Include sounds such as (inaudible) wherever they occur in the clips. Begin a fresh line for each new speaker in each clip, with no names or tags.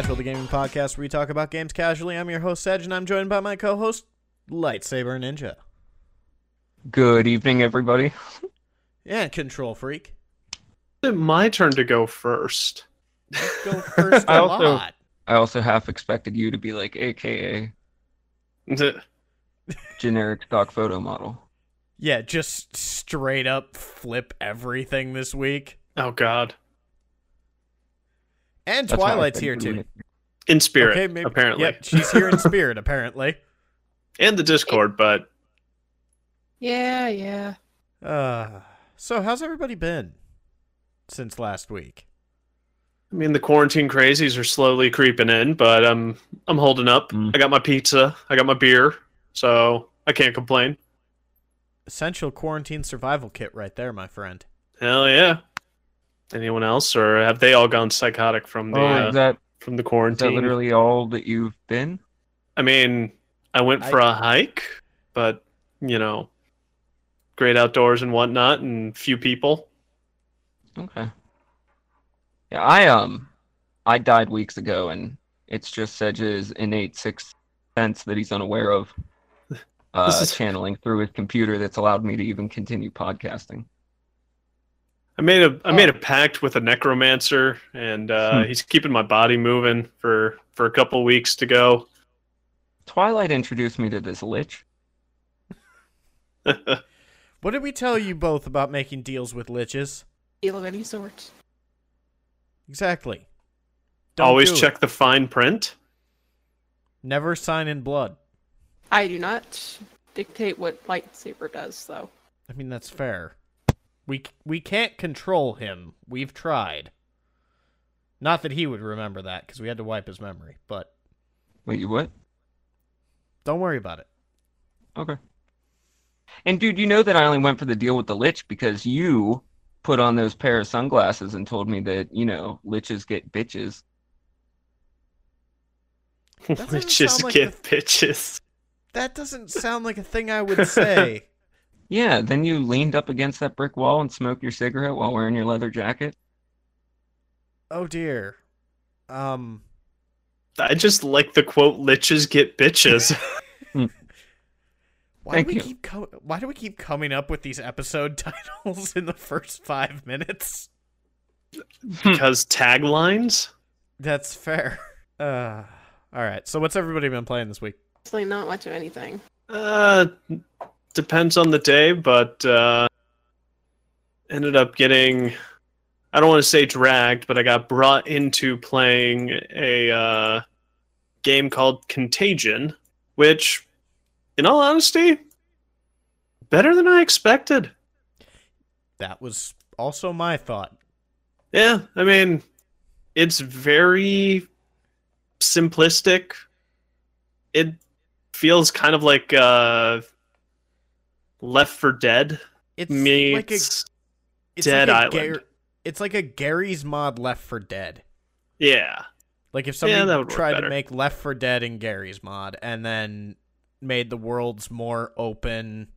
Casual, the gaming podcast where we talk about games casually. I'm your host, Edge, and I'm joined by my co host, Lightsaber Ninja.
Good evening, everybody.
Yeah, Control Freak.
It's my turn to go first.
Go first (laughs) a
I also-
lot.
I also half expected you to be like AKA generic stock photo model.
Yeah, just straight up flip everything this week.
Oh God.
And
That's
Twilight's here too.
In spirit,
Okay, maybe.
apparently.
Yep, she's here in spirit, apparently. (laughs)
And the Discord, but
Yeah, yeah.
Uh, so, how's everybody been since last week?
I mean the quarantine crazies are slowly creeping in, but I'm I'm holding up.
Mm.
I got my pizza, I got my beer, so I can't complain.
Essential quarantine survival kit right there, my friend.
Hell yeah. Anyone else, or have they all gone psychotic from the
Oh,
uh,
is that,
from the
is that
quarantine?
literally all that you've been?
I mean, I went for a hike, but you know, great outdoors and whatnot, and few people.
Okay. Yeah, I um, I died weeks ago, and it's just Sedge's innate sixth sense that he's unaware of, (laughs) uh,
This is-
channeling through his computer that's allowed me to even continue podcasting.
I made a I made
Oh.
a pact with a necromancer, and uh,
Hmm.
he's keeping my body moving for for a couple weeks to go.
Twilight introduced me to this lich. (laughs)
What did we tell you both about making deals with liches?
Deal of any sort.
Exactly. Don't
Always
do it.
check the fine print.
Never sign in blood.
I do not dictate what lightsaber does, though.
I mean, that's fair. We we can't control him. We've tried. Not that he would remember that because we had to wipe his memory, but
Wait, you what?
don't worry about it.
Okay. And dude, you know that I only went for the deal with the lich because you put on those pair of sunglasses and told me that, you know, liches get bitches. (laughs)
doesn't
Witches
sound like
get bitches.
That doesn't sound like a thing I would say. (laughs)
Yeah, then you leaned up against that brick wall and smoked your cigarette while wearing your leather jacket.
oh dear. Um.
I just like the quote "liches get bitches." (laughs)
Why
Thank
do we
you.
keep co- Why do we keep coming up with these episode (laughs) titles in the first five minutes?
because taglines.
That's fair. Uh. All right. So what's everybody been playing this week?
It's like not much of anything.
Uh, depends on the day, but uh, ended up getting. I don't want to say dragged, but I got brought into playing a uh, game called Contagion, which, in all honesty, better than I expected.
That was also my thought.
Yeah, I mean, it's very simplistic. It feels kind of like uh, Left for Dead
It's like a it's
Dead
like a
Island.
Gar- it's like a Garry's mod Left for Dead.
yeah.
Like if
Yeah,
somebody
work
tried to make Left for Dead in Garry's mod and then made the worlds more open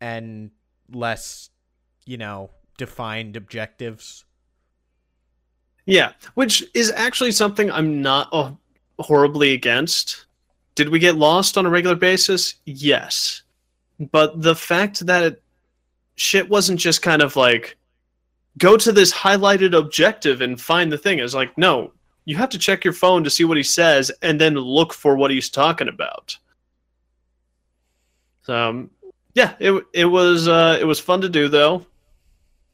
and less, you know, defined objectives.
Yeah, which is actually something I'm not uh, horribly against. Did we get lost on a regular basis? Yes. But the fact that it, shit wasn't just kind of like go to this highlighted objective and find the thing. Is like no, you have to check your phone to see what he says and then look for what he's talking about. So um, yeah, it it was uh, it was fun to do though,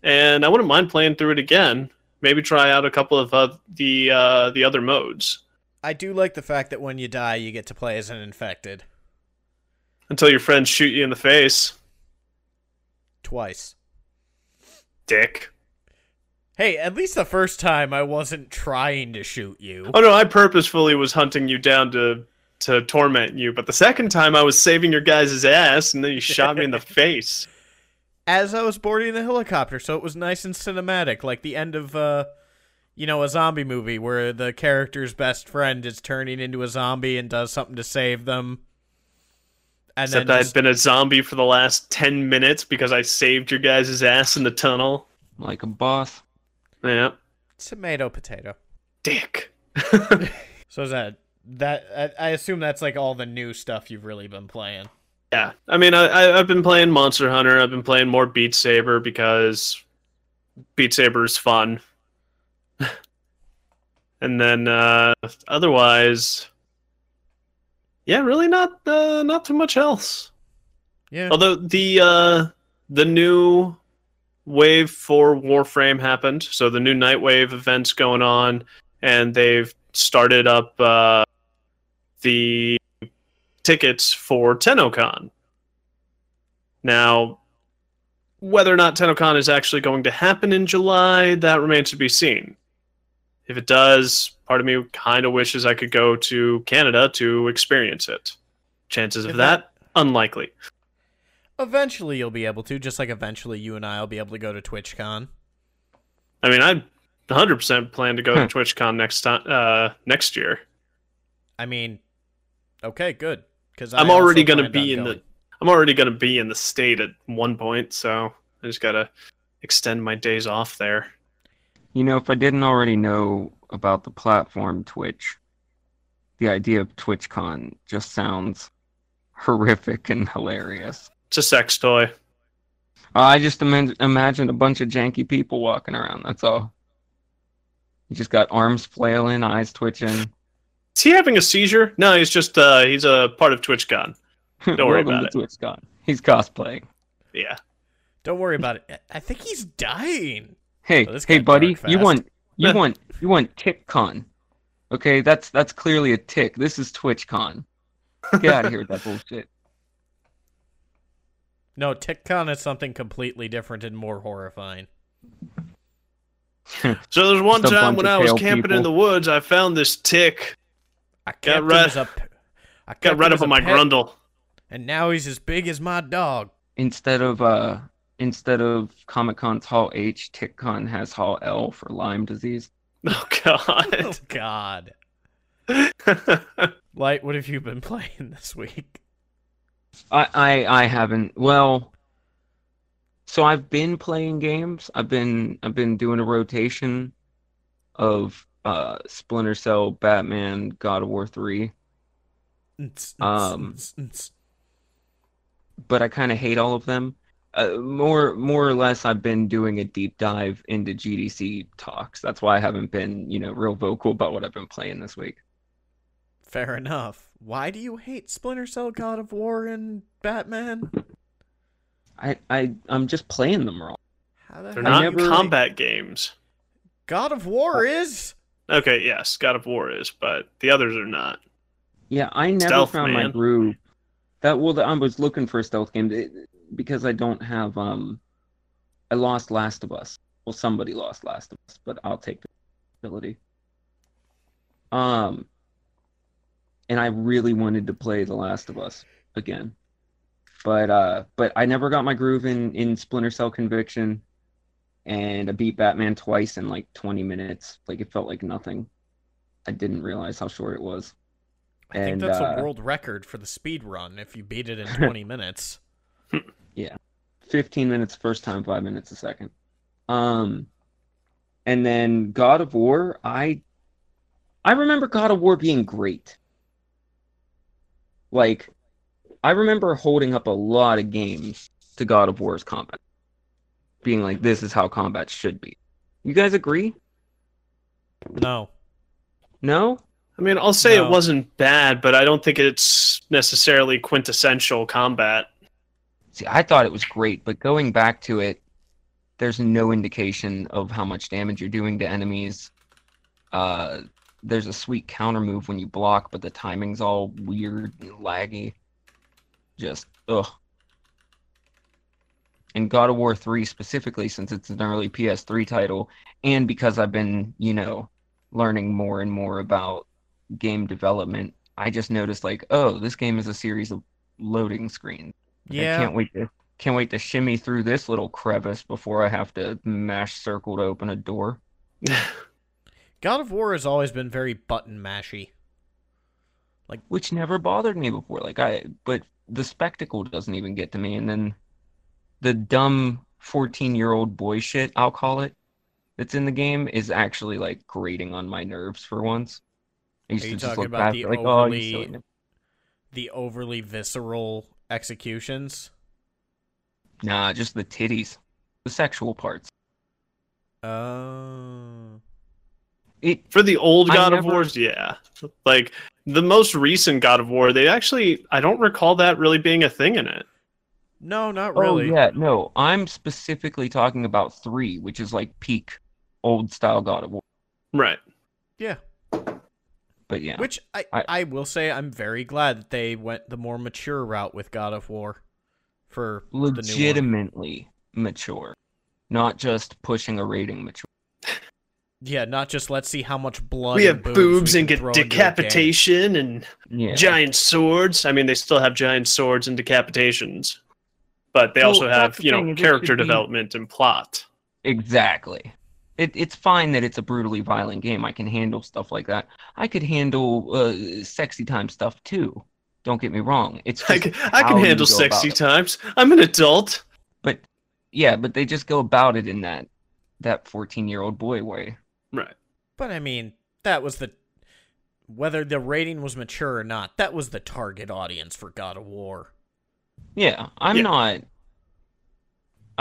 and I wouldn't mind playing through it again. Maybe try out a couple of uh, the uh, the other modes.
I do like the fact that when you die, you get to play as an infected
until your friends shoot you in the face.
twice.
Dick.
Hey, at least the first time I wasn't trying to shoot you.
Oh no, I purposefully was hunting you down to to torment you, but the second time I was saving your guys' ass, and then you shot me in the (laughs) face.
As I was boarding the helicopter, so it was nice and cinematic, like the end of uh you know, a zombie movie where the character's best friend is turning into a zombie and does something to save them. And
Except
then
I'd
just-
been a zombie for the last ten minutes because I saved your guys' ass in the tunnel.
Like a boss.
Yeah,
tomato potato.
dick. (laughs) (laughs)
So is that that? I, I assume that's like all the new stuff you've really been playing.
Yeah, I mean, I, I I've been playing Monster Hunter. I've been playing more Beat Saber because Beat Saber is fun. (laughs) and then uh, otherwise, yeah, really not uh, not too much else.
Yeah.
Although the uh, the new wave for Warframe happened, so the new Nightwave events going on, and they've started up uh, the tickets for TennoCon. Now, whether or not TennoCon is actually going to happen in July, that remains to be seen. If it does, part of me kind of wishes I could go to Canada to experience it. Chances of
If
that, unlikely.
Eventually, you'll be able to, just like eventually you and I will be able to go to TwitchCon.
I mean, I 100% plan to go to TwitchCon next time uh, next year.
I mean, okay, good. Because
I'm already gonna be in the I'm already going to be in the state at one point, so I just got to extend my days off there.
You know, if I didn't already know about the platform Twitch, the idea of TwitchCon just sounds horrific and hilarious.
It's a sex toy.
I just imag- imagined a bunch of janky people walking around. That's all. You just got arms flailing, eyes twitching.
Is he having a seizure? No, he's just uh he's a part of TwitchCon. (laughs)
Don't
worry
Welcome
about
to TwitchCon. He's cosplaying.
Yeah.
Don't worry about it. I- I think he's dying.
Hey,
Oh,
hey, buddy, you want you want you want TickCon? Okay, that's that's clearly a tick. This is TwitchCon. Get out of here with that bullshit. (laughs)
No, TickCon is something completely different and more horrifying. (laughs)
So there's one
Just
time when I was
pale
camping in the woods, I found this tick.
I kept him
right-
as a, p- I
Got right up on my
pet,
grundle.
and now he's as big as my dog.
Instead of uh instead of Comic Con's Hall H, TickCon has Hall L for Lyme disease. (laughs)
Oh God!
Oh
god.
God, (laughs) Light, what have you been playing this week?
I, I I haven't. Well, so I've been playing games. I've been I've been doing a rotation of uh Splinter Cell, Batman, God of War 3, Um, but I kind of hate all of them. Uh, more more or less I've been doing a deep dive into GDC talks. That's why I haven't been, you know, real vocal about what I've been playing this week.
Fair enough. Why do you hate Splinter Cell, God of War, and Batman?
I I I'm just playing them wrong.
How the
They're not
never...
combat games.
God of War is.
Okay, yes, God of War is, but the others are not.
Yeah, I never
Stealth,
found my groove. That well, I was looking for a stealth game it- because I don't have um. I lost Last of Us. Well, somebody lost Last of Us, but I'll take the ability. Um. And I really wanted to play The Last of Us again, but uh, but I never got my groove in in Splinter Cell Conviction, and I beat Batman twice in like 20 minutes. Like it felt like nothing. I didn't realize how short it was.
I think that's
uh,
a world record for the speed run if you beat it in 20 (laughs) minutes.
15 minutes first time, five minutes a second. Um, and then God of War, I, I remember God of War being great. Like, I remember holding up a lot of games to God of War's combat, being like, "This is how combat should be." You guys agree?
No.
No?
I mean, I'll say
No.
it wasn't bad, but I don't think it's necessarily quintessential combat.
See, I thought it was great, but going back to it, there's no indication of how much damage you're doing to enemies. Uh, there's a sweet counter move when you block, but the timing's all weird and laggy. Just ugh. And God of War 3 specifically, since it's an early PS3 title, and because I've been, you know, learning more and more about game development, I just noticed like, oh, this game is a series of loading screens. I
Yeah.
can't wait to can't wait to shimmy through this little crevice before I have to mash circle to open a door. (laughs)
God of War has always been very button mashy.
Like which never bothered me before. Like I but the spectacle doesn't even get to me and then the dumb 14 year old boy shit, I'll call it. that's in the game is actually like grating on my nerves for once. I used
Are you
to just
talking
look
about
back
the
like, oh,
overly-
nip."
The overly visceral executions.
Nah, just the titties, the sexual parts.
Oh.
It
For the old
I
God of
never-
Wars, yeah. Like the most recent God of War, they actually I don't recall that really being a thing in it.
No, not oh, really.
Oh yeah, no. I'm specifically talking about three, which is like peak old style God of War.
Right.
Yeah.
But yeah,
Which I,
I-
I will say I'm very glad that they went the more mature route with God of War for the new
legitimately mature, not just pushing a rating mature. (laughs)
Yeah, not just let's see how much blood
we
and
have boobs
we
and get
throw into a game.
decapitation and
Yeah,
giant swords. I mean, they still have giant swords and decapitations, but they
Well,
also have
the
you know character
should be-
development and plot.
exactly. It, it's fine that it's a brutally violent game. I can handle stuff like that. I could handle uh, sexy time stuff too. Don't get me wrong. It's
I can, I can handle sexy
about it.
times. I'm an adult.
But yeah, but they just go about it in that that 14 year old boy way.
Right.
But I mean, that was the whether the rating was mature or not, that was the target audience for God of War.
Yeah, I'm
Yeah.
not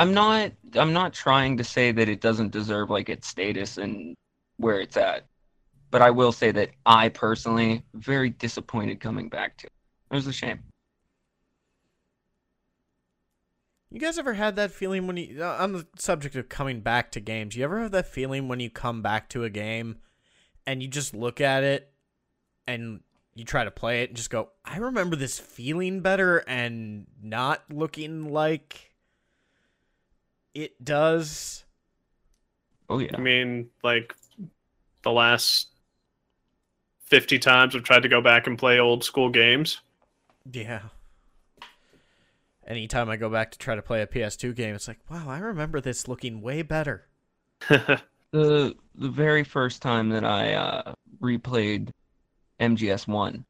I'm not I'm not trying to say that it doesn't deserve like its status and where it's at. But I will say that I personally very disappointed coming back to it. It was a shame.
You guys ever had that feeling when you uh, on the subject of coming back to games? You ever have that feeling when you come back to a game and you just look at it and you try to play it and just go, "I remember this feeling better and not looking like it does."
Oh yeah.
I mean, like the last fifty times I've tried to go back and play old school games.
Yeah. Anytime I go back to try to play a PS2 game, it's like, "Wow, I remember this looking way better." (laughs)
The the very first time that I uh replayed MGS one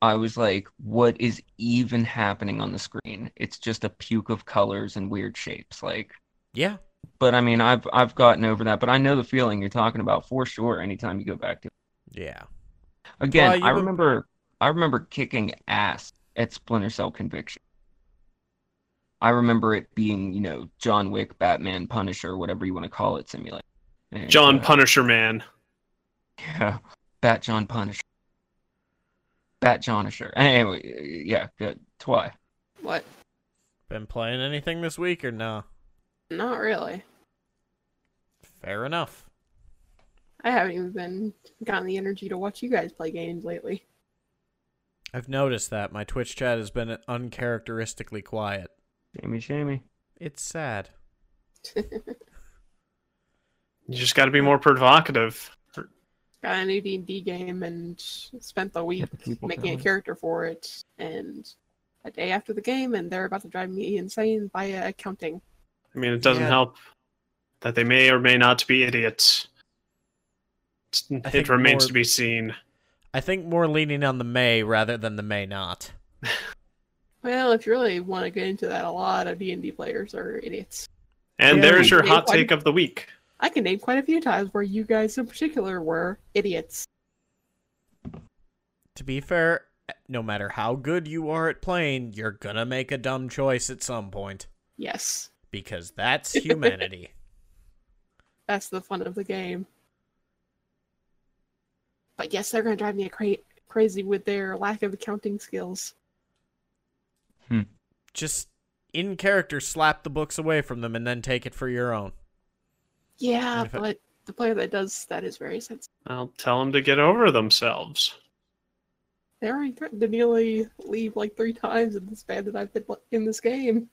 I was like, what is even happening on the screen? It's just a puke of colors and weird shapes. Like
Yeah.
But I mean, I've I've gotten over that. But I know the feeling you're talking about for sure. Anytime you go back to
Yeah.
again,
Well,
I
would-
remember I remember kicking ass at Splinter Cell Conviction. I remember it being you know John Wick, Batman, Punisher, whatever you want to call it, simulator. And,
John
uh,
Punisher Man.
yeah, Bat John Punisher, Bat Johnisher. Anyway, yeah, good. Twy.
What?
Been playing anything this week or no?
Not really.
Fair enough.
I haven't even been gotten the energy to watch you guys play games lately.
I've noticed that my Twitch chat has been uncharacteristically quiet.
Jamie, Jamie.
It's sad. (laughs)
You just got to be more provocative.
Got a new D and D game and spent the week
Get the people
making a character for it. And a day after the game, and they're about to drive me insane by uh, accounting.
I mean, it doesn't
Yeah.
help that they may or may not be idiots. It's-
I think
It remains
more-
to be seen.
I think more leaning on the may rather than the may not. (laughs)
Well, if you really want to get into that, a lot of D and D players are idiots.
And
Yeah,
there's your
made
hot
one.
take of the week.
I can name quite a few times where you guys in particular were idiots.
To be fair, no matter how good you are at playing, you're gonna make a dumb choice at some point.
Yes,
Because that's humanity. (laughs)
that's the fun of the game. But yes, they're gonna drive me cra- crazy with their lack of accounting skills. Hmm.
Just in character, slap the books away from them and then take it for your own.
Yeah,
And if it-
but the player that does that is very sensitive.
I'll tell them to get over themselves.
They already threatened to nearly leave like three times in the span that I've been in this game.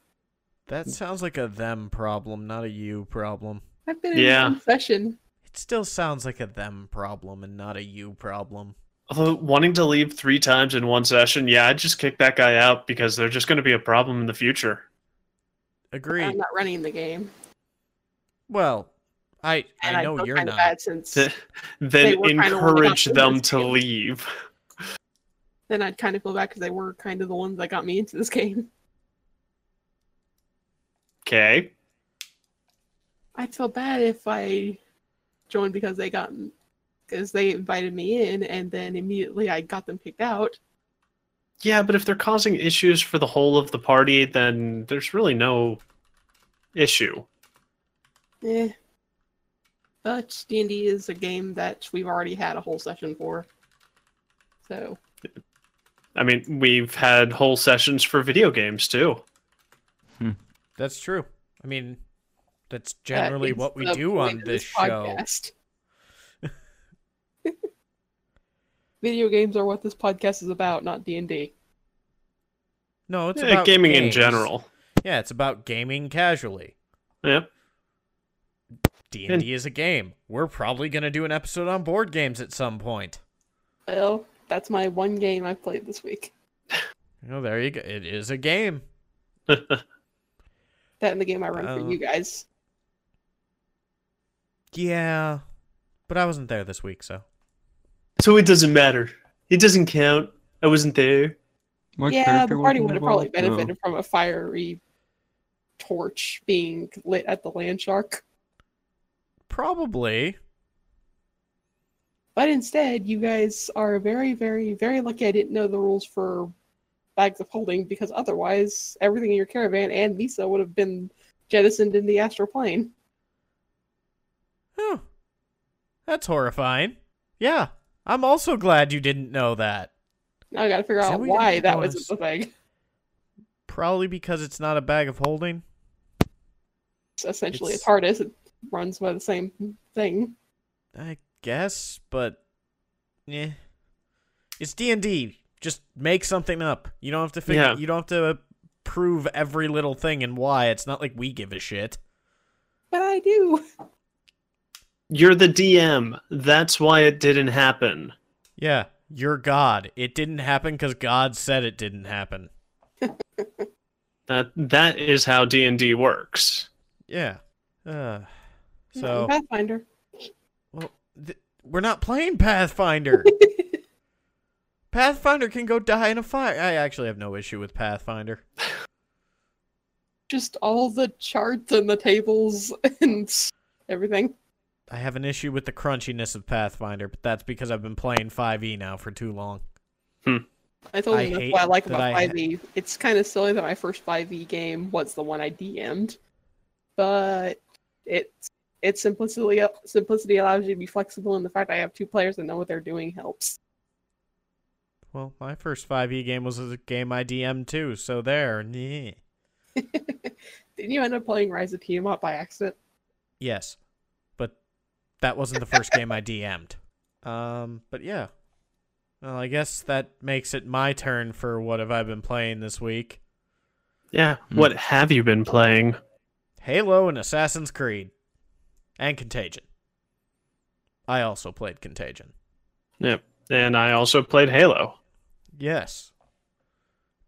That sounds like a them problem, not a you problem.
I've been in
Yeah.
one session.
It still sounds like a them problem and not a you problem.
Although wanting to leave three times in one session, yeah, I'd just kick that guy out because they're just going to be a problem in the future.
Agreed.
I'm not running the game,
Well, I I
I
know
feel
you're
kind of
not.
bad since
Then
They kinda that
encourage them to
game.
leave.
then I'd kind of feel bad because they were kind of the ones that got me into this (laughs) game.
Okay.
I'd feel bad if I joined because they got because they invited me in and then immediately I got them kicked out.
Yeah, but if they're causing issues for the whole of the party, then there's really no issue.
Eh. But D and D is a game that we've already had a whole session for. So
I mean, we've had whole sessions for video games too.
That's true. I mean, that's generally
is
what we do on
of
this show. (laughs)
Video games are what this podcast is about, not D and D.
No, it's
Eh,
about
gaming in general.
Yeah, it's about gaming casually.
Yeah.
D and D is a game. We're probably gonna do an episode on board games at some point.
Well, that's my one game I've played this week. (laughs)
Oh, there you go. It is a game. (laughs)
That and the game I run
Oh.
for um, you guys.
Yeah, but I wasn't there this week, so
so it doesn't matter. It doesn't count. I wasn't there.
What
yeah,
character
the party would have probably
involved? Oh.
benefited from a fiery torch being lit at the land shark.
Probably.
But instead, you guys are very, very, very lucky I didn't know the rules for bags of holding because otherwise, everything in your caravan and Misa would have been jettisoned in the astral plane.
Huh. That's horrifying. Yeah, I'm also glad you didn't know that.
Now I gotta figure
that
out why that
oh,
wasn't the thing.
Probably because it's not a bag of holding.
It's essentially
It's-
a TARDIS. It runs by the same thing.
I guess, but yeah, it's D and D. Just make something up. You don't have to figure.
Yeah.
You don't have to prove every little thing and why. It's not like we give a shit.
But I do.
You're the DM. That's why it didn't happen.
Yeah, you're God. It didn't happen because God said it didn't happen. (laughs)
That that is how D and D works.
Yeah. Uh,
So
so
Pathfinder.
well, th- we're not playing Pathfinder. (laughs) Pathfinder can go die in a fire. I actually have no issue with Pathfinder.
Just all the charts and the tables (laughs) and everything.
I have an issue with the crunchiness of Pathfinder, but that's because I've been playing 5e now for too long. Hmm.
I told
I
you that's
hate
what I like
that
about
I ha-
5e. It's kind of silly that my first 5e game was the one I DM'd, but it's its simplicity simplicity allows you to be flexible, and the fact I have two players that know what they're doing helps.
Well, my first 5e game was a game I DM'd too, so there. (laughs)
Didn't you end up playing Rise of Tiamat by accident?
Yes, but that wasn't the first game I DM'd. Um, but yeah. Well, I guess that makes it my turn for what have I been playing this week.
Yeah.
Hmm.
What have you been playing?
Halo and Assassin's Creed. And Contagion. I also played Contagion.
Yep. And I also played Halo.
Yes.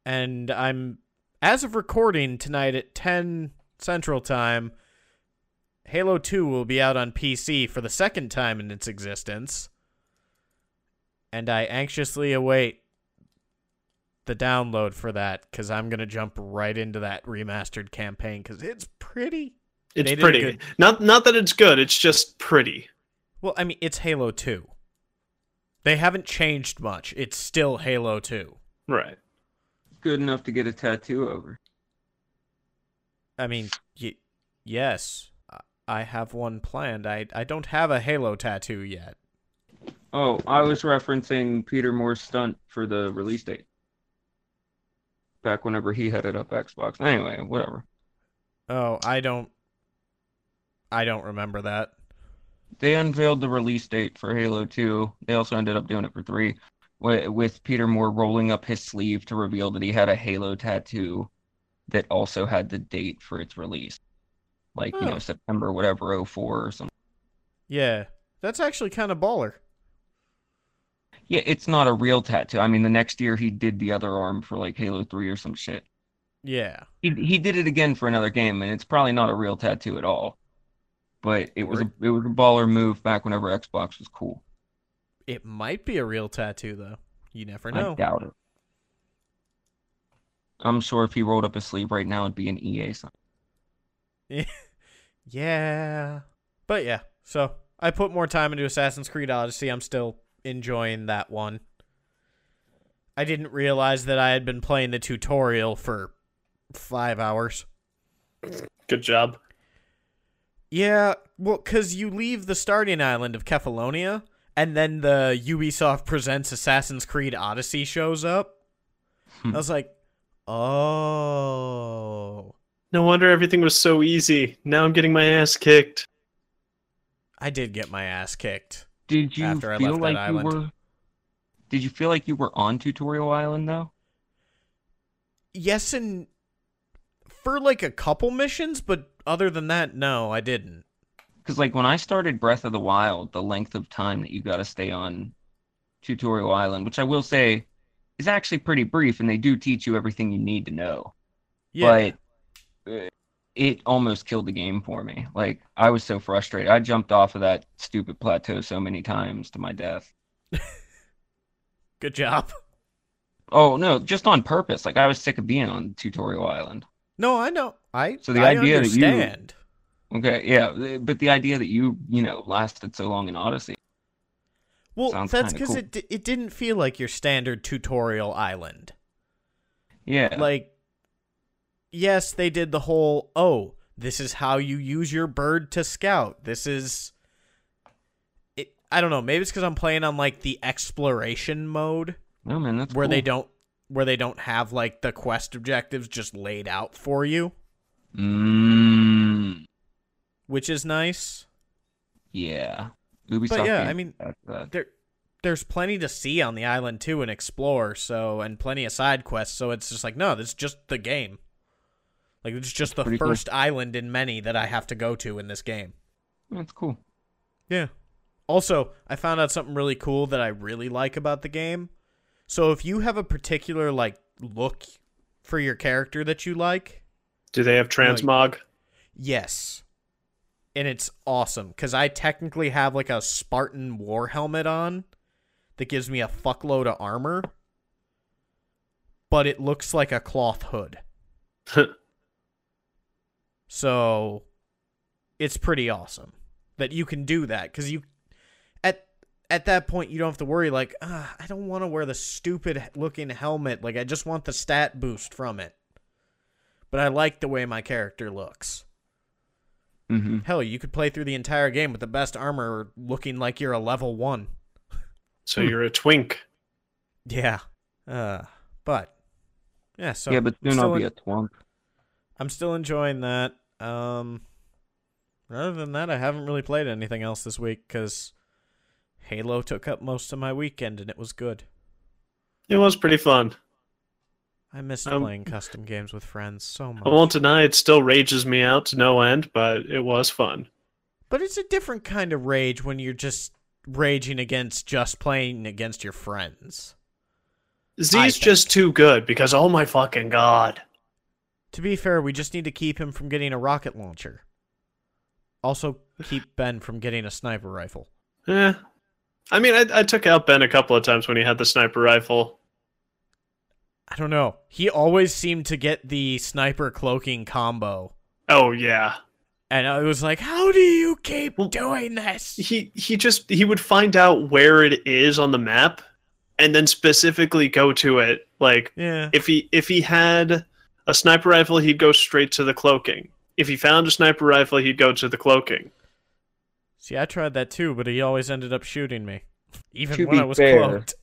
And I'm as of recording tonight at 10 Central Time, Halo 2 will be out on PC for the second time in its existence. And I anxiously await the download for that cuz I'm going to jump right into that remastered campaign cuz it's pretty.
It's
They did a
pretty.
good-
Not not that it's good. It's just pretty.
Well, I mean, it's Halo 2. They haven't changed much. It's still Halo 2.
Right.
Good enough to get a tattoo over.
I mean, y- yes, I- I have one planned. I I don't have a Halo tattoo yet.
Oh, I was referencing Peter Moore's stunt for the release date. Back whenever he headed up Xbox. Anyway, whatever.
Oh, I don't. I don't remember that.
They unveiled the release date for Halo 2. They also ended up doing it for 3 with Peter Moore rolling up his sleeve to reveal that he had a Halo tattoo that also had the date for its release. Like, you
Oh.
know, September whatever 04 or something.
Yeah, that's actually kind of baller.
Yeah, it's not a real tattoo. I mean, the next year he did the other arm for like Halo 3 or some shit.
Yeah,
He he did it again for another game, and it's probably not a real tattoo at all. But it was a it was a baller move back whenever Xbox was cool.
it might be a real tattoo though. You never know.
I
know.
doubt it. I'm sure if he rolled up his sleeve right now, it'd be an EA sign. (laughs)
Yeah. But yeah, so I put more time into Assassin's Creed Odyssey. I'm still enjoying that one. I didn't realize that I had been playing the tutorial for five hours.
Good job.
Yeah, well, because you leave the starting island of Kefalonia, and then the Ubisoft Presents Assassin's Creed Odyssey shows up.
Hmm.
I was like, oh.
No wonder everything was so easy. Now I'm getting my ass kicked.
I did get my ass kicked.
Did you
After I
feel
left that
like you
island.
were? Did you feel like you were on Tutorial Island though?
Yes, and for like a couple missions, but other than that, no, I didn't.
Because like when I started Breath of the Wild, the length of time that you got to stay on Tutorial Island, which I will say is actually pretty brief, and they do teach you everything you need to know.
Yeah.
But uh, it almost killed the game for me. Like I was so frustrated. I jumped off of that stupid plateau so many times to my death. (laughs)
Good job.
Oh no, just on purpose. Like I was sick of being on Tutorial Island.
No, I know. I
So the
I
idea that you- Okay, yeah, but the idea that you, you know, lasted so long in Odyssey.
Well, that's because
cool.
it it didn't feel like your standard tutorial island.
Yeah.
Like, yes, they did the whole oh, this is how you use your bird to scout. This is. It, I don't know. Maybe it's because I'm playing on like the exploration mode
no man, that's
where they don't where they don't have like the quest objectives just laid out for you,
Mm,
which is nice.
yeah. Ubisoft.
yeah, I mean, there there's plenty to see on the island too and explore so and plenty of side quests so it's just like no this is just the game like it's just the
Pretty cool.
first island in many that i have to go to in this game
that's cool.
yeah also i found out something really cool that i really like about the game so if you have a particular like look for your character that you like
Do they have transmog?
Yes. And it's awesome because I technically have like a Spartan war helmet on that gives me a fuckload of armor, but it looks like a cloth hood. (laughs) So it's pretty awesome that you can do that because you at at that point you don't have to worry like ah, I don't want to wear the stupid looking helmet like I just want the stat boost from it. But I like the way my character looks.
mm-hmm.
Hell, you could play through the entire game with the best armor looking like you're a level 1.
so you're a twink.
Yeah. Uh but yeah, so
yeah, but
I'm
soon I'll be
en-
a twunk.
I'm still enjoying that. Um, other than that, I haven't really played anything else this week because Halo took up most of my weekend and it was good.
It was pretty fun.
I missed
Um,
playing custom games with friends so much.
I won't deny it still rages me out to no end, but it was fun.
but it's a different kind of rage when you're just raging against just playing against your friends.
Z's just too good because oh my fucking god.
To be fair, we just need to keep him from getting a rocket launcher. Also, keep Ben from getting a sniper rifle.
Eh. I mean, I, I took out Ben a couple of times when he had the sniper rifle.
I don't know. He always seemed to get the sniper cloaking combo.
Oh yeah.
And I was like, how do you keep
Well,
doing this?
He he just he would find out where it is on the map and then specifically go to it. Like
Yeah.
if he if he had a sniper rifle, he'd go straight to the cloaking. If he found a sniper rifle, he'd go to the cloaking.
See, I tried that too, but he always ended up shooting me. Even
To
when I was
fair-
cloaked.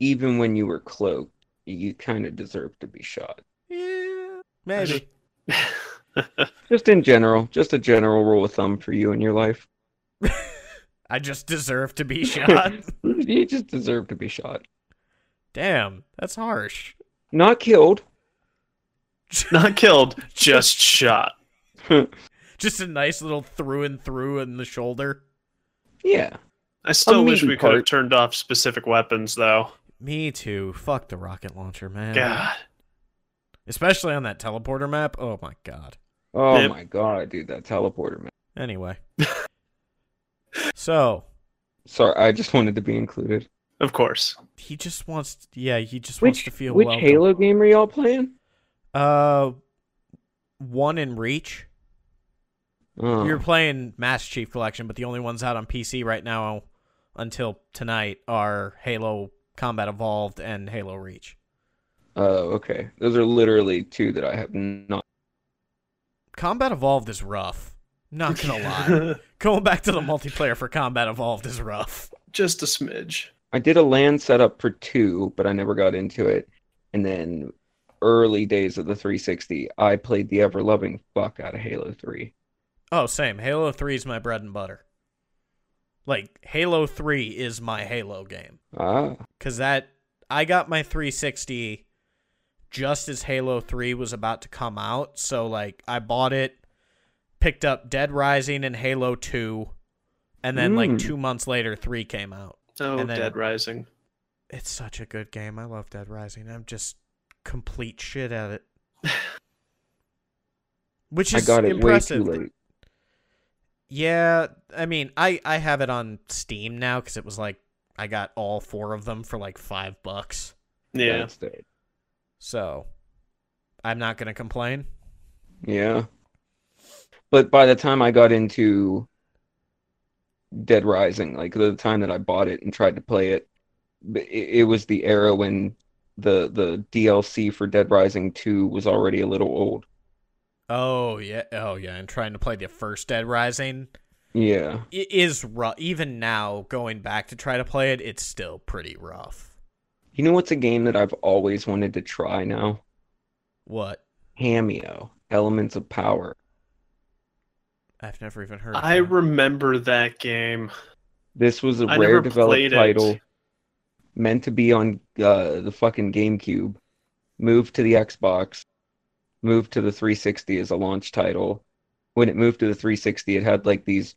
Even when you were cloaked, you kind of deserve to be shot.
Yeah. Maybe. (laughs)
Just in general, just a general rule of thumb for you in your life. (laughs)
I just deserve to be (laughs) shot.
you just deserve to be shot.
Damn, that's harsh.
Not killed.
Not killed, just shot.
Just a nice little through and through in the shoulder.
yeah.
I still
A
wish
meaty
we could have turned off specific weapons though.
Me too. Fuck the rocket launcher, man.
God.
Especially on that teleporter map. Oh my god.
Oh
Yep.
my god, dude, that teleporter map.
Anyway. (laughs) so,
Sorry, I just wanted to be included.
Of course.
he just wants to, yeah, he just wants to feel
which
welcome.
Halo game are y'all playing?
Uh one in reach.
Uh.
We were playing Master Chief Collection, but the only ones out on PC right now until tonight are Halo Combat Evolved and Halo Reach.
Oh, okay. Those are literally two that I have not.
Combat Evolved is rough. Not gonna (laughs) lie. Going back to the multiplayer for Combat Evolved is rough.
Just a smidge.
I did a LAN setup for two, but I never got into it. And then early days of the 360, I played the ever loving fuck out of Halo 3.
Oh, same. Halo 3 is my bread and butter. Like, Halo 3 is my Halo game.
Ah,
Because that, I got my 360 just as Halo 3 was about to come out. So, like, I bought it, picked up Dead Rising and Halo 2, and then, like,
Mm.
two months later, 3 came out.
Oh,
And then-
Dead Rising.
It's such a good game. I love Dead Rising. I'm just complete shit at it. (laughs) Which
I
is
got it
impressive.
way too late.
Yeah, I mean, I I have it on Steam now because it was like I got all four of them for like five bucks.
Yeah.
So I'm not gonna complain.
Yeah. But by the time I got into Dead Rising, like the time that I bought it and tried to play it, it, it was the era when the the DLC for Dead Rising 2 was already a little old.
Oh yeah, oh yeah, and trying to play the first Dead Rising
Yeah.
it is rough. Even now, going back to try to play it, it's still pretty rough.
You know what's a game that I've always wanted to try now?
What?
Kameo, Elements of Power.
I've never even heard. Of
I
that.
remember that game.
This was a
I
rare
never
developed
played it.
title meant to be on uh, the fucking GameCube, moved to the Xbox, moved to the 360 as a launch title. When it moved to the 360, it had like these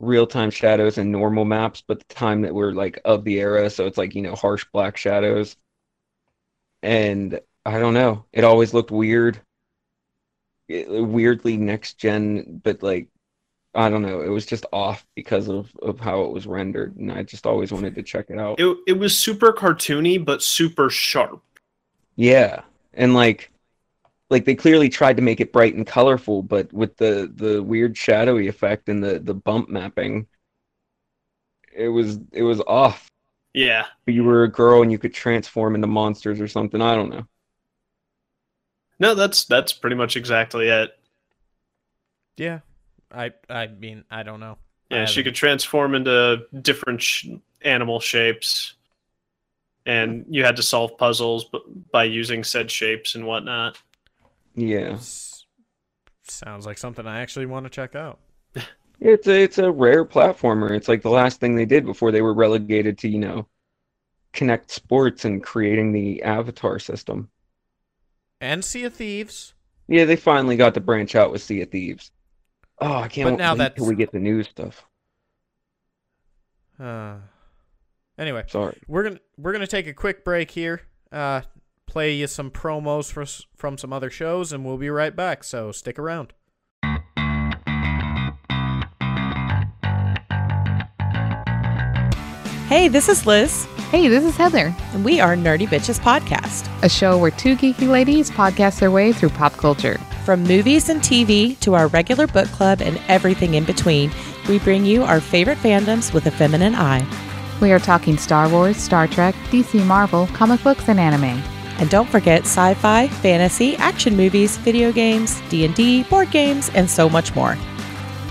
real-time shadows and normal maps, but the time that were like of the era, so it's like, you know, harsh black shadows. And I don't know, it always looked weird. It, weirdly next gen, but like I don't know. It was just off because of, of how it was rendered, and I just always wanted to check it out.
It, it was super cartoony, but super sharp.
Yeah, and like, like they clearly tried to make it bright and colorful, but with the the weird shadowy effect and the the bump mapping, it was it was off.
Yeah.
You were a girl and you could transform into monsters or something. I don't know.
No, that's that's pretty much exactly it.
Yeah, I I mean I don't know.
Yeah, she could transform into different sh- animal shapes, and you had to solve puzzles b- by using said shapes and whatnot.
Yeah,
Sounds like something I actually want to check out. (laughs)
it's a it's a rare platformer. It's like the last thing they did before they were relegated to you know, Kinect Sports and creating the Avatar system.
And Sea of Thieves.
Yeah, they finally got to branch out with Sea of Thieves. Oh, I can't
But now
wait
that's-
till we get the new stuff.
Uh, anyway,
Sorry.
we're gonna we're gonna take a quick break here. Uh, play you some promos for, from some other shows, and we'll be right back. So stick around.
Hey, this is Liz,
Hey, this is Heather,
and we are Nerdy Bitches Podcast.
a show where two geeky ladies podcast their way through pop culture.
From movies and TV to our regular book club and everything in between, we bring you our favorite fandoms with a feminine eye.
We are talking Star Wars, Star Trek, DC Marvel, comic books, and anime.
And don't forget sci-fi, fantasy, action movies, video games, D&D, board games, and so much more.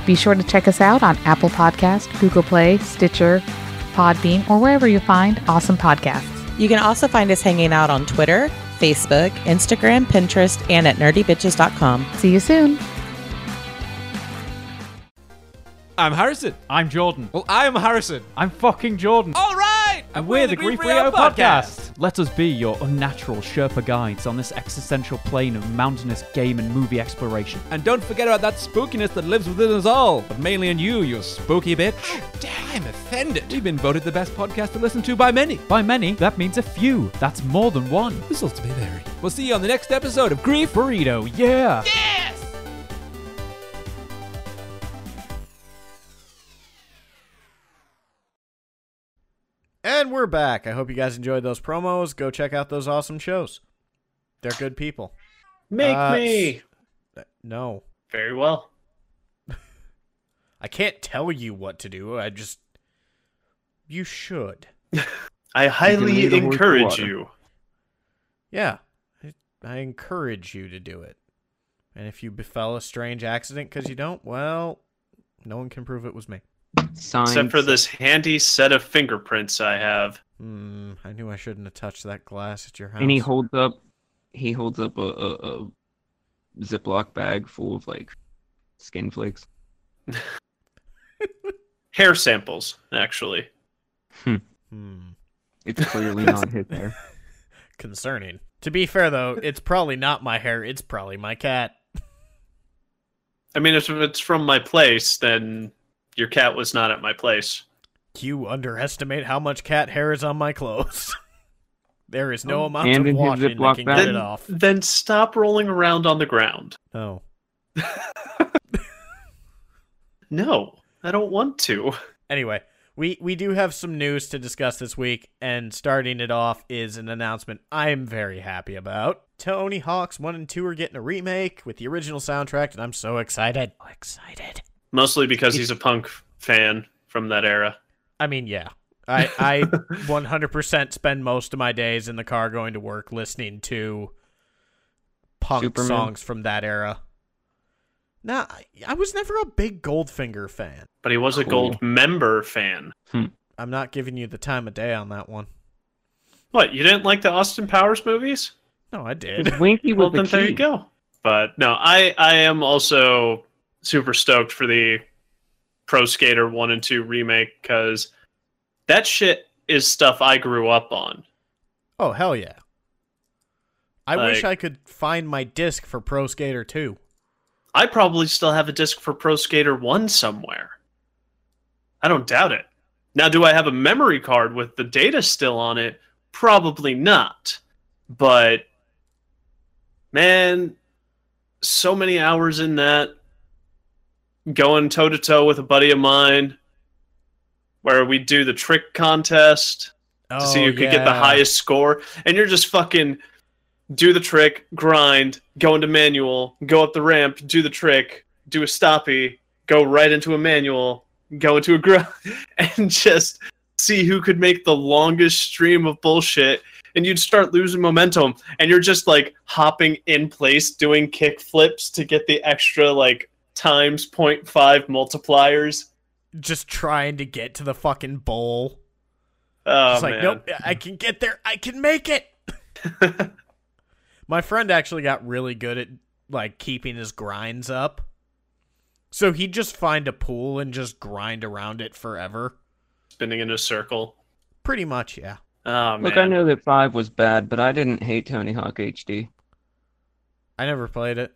Be sure to check us out on Apple Podcast, Google Play, Stitcher, Podbean, or wherever you find awesome podcasts.
You can also find us hanging out on Twitter, Facebook, Instagram, Pinterest, and at nerdybitches.com.
See you soon.
I'm Harrison.
I'm Jordan.
Well, I am Harrison.
I'm fucking Jordan.
All right.
And we're the Grief Rio podcast. Let us be your unnatural Sherpa guides on this existential plane of mountainous game and movie exploration.
And don't forget about that spookiness that lives within us all, but mainly in you, you spooky bitch.
Damn, I'm offended.
We've been voted the best podcast to listen to by many.
By many, that means a few. That's more than one.
Results may vary. We'll see you on the next episode of Grief.
Burrito, Yeah. yeah.
And we're back. I hope you guys enjoyed those promos. Go check out those awesome shows. They're good people.
Make
Uh,
me
No.
very well.
I can't tell you what to do. I just you should. (laughs)
I highly
lead a horse to
encourage you.
Yeah, I, I encourage you to do it. And if you befell a strange accident because you don't, well, no one can prove it was me.
Signs.
Except for this handy set of fingerprints I have.
Hmm, I knew I shouldn't have touched that glass at your house.
And he holds up, he holds up a, a, a Ziploc bag full of like skin flakes. (laughs)
Hair samples, actually.
hmm.
It's clearly (laughs) not his hair. (laughs)
Concerning. To be fair, though, it's probably not my hair. It's probably my cat.
I mean, if it's from my place, then your cat was not at my place.
You underestimate how much cat hair is on my clothes. (laughs) there is no amount
And
of washing that
Ziploc
can get
Then,
it off.
then stop rolling around on the ground.
No. (laughs)
No, I don't want to.
Anyway, we we do have some news to discuss this week, and starting it off is an announcement I'm very happy about. Tony Hawk's One and Two are getting a remake with the original soundtrack, and I'm so excited. So excited.
Mostly because he's a punk fan from that era.
I mean, yeah. I I (laughs) 100% spend most of my days in the car going to work listening to punk
Superman.
songs from that era. Now, I- I was never a big Goldfinger fan.
But he was a
Cool.
Goldmember fan. Hmm.
I'm not giving you the time of day on that one.
What, you didn't like the Austin Powers movies?
No, I did.
Winky (laughs)
Well,
was the
then there you go. But no, I I am also super stoked for the Pro Skater 1 and 2 remake because that shit is stuff I grew up on.
Oh hell yeah! I wish I could find my disc for Pro Skater 2.
I probably still have a disc for Pro Skater 1 somewhere. I don't doubt it. Now, do I have a memory card with the data still on it? Probably not. But, man, so many hours in that, going toe to toe with a buddy of mine, where we do the trick contest
Oh,
to see oh, who could get the highest score, and you're just fucking do the trick, grind, go into manual, go up the ramp, do the trick, do a stoppy, go right into a manual, go into a grind, (laughs) and just see who could make the longest stream of bullshit. And you'd start losing momentum, and you're just like hopping in place, doing kick flips to get the extra like times 0.5 multipliers.
Just trying to get to the fucking bowl.
Oh
It's like,
man.
nope, I can get there. I can make it. (laughs) My friend actually got really good at like keeping his grinds up. So he'd just find a pool and just grind around it forever.
Spinning in a circle.
Pretty much, yeah.
Oh man.
Look, I know that five was bad, but I didn't hate Tony Hawk HD.
I never played it.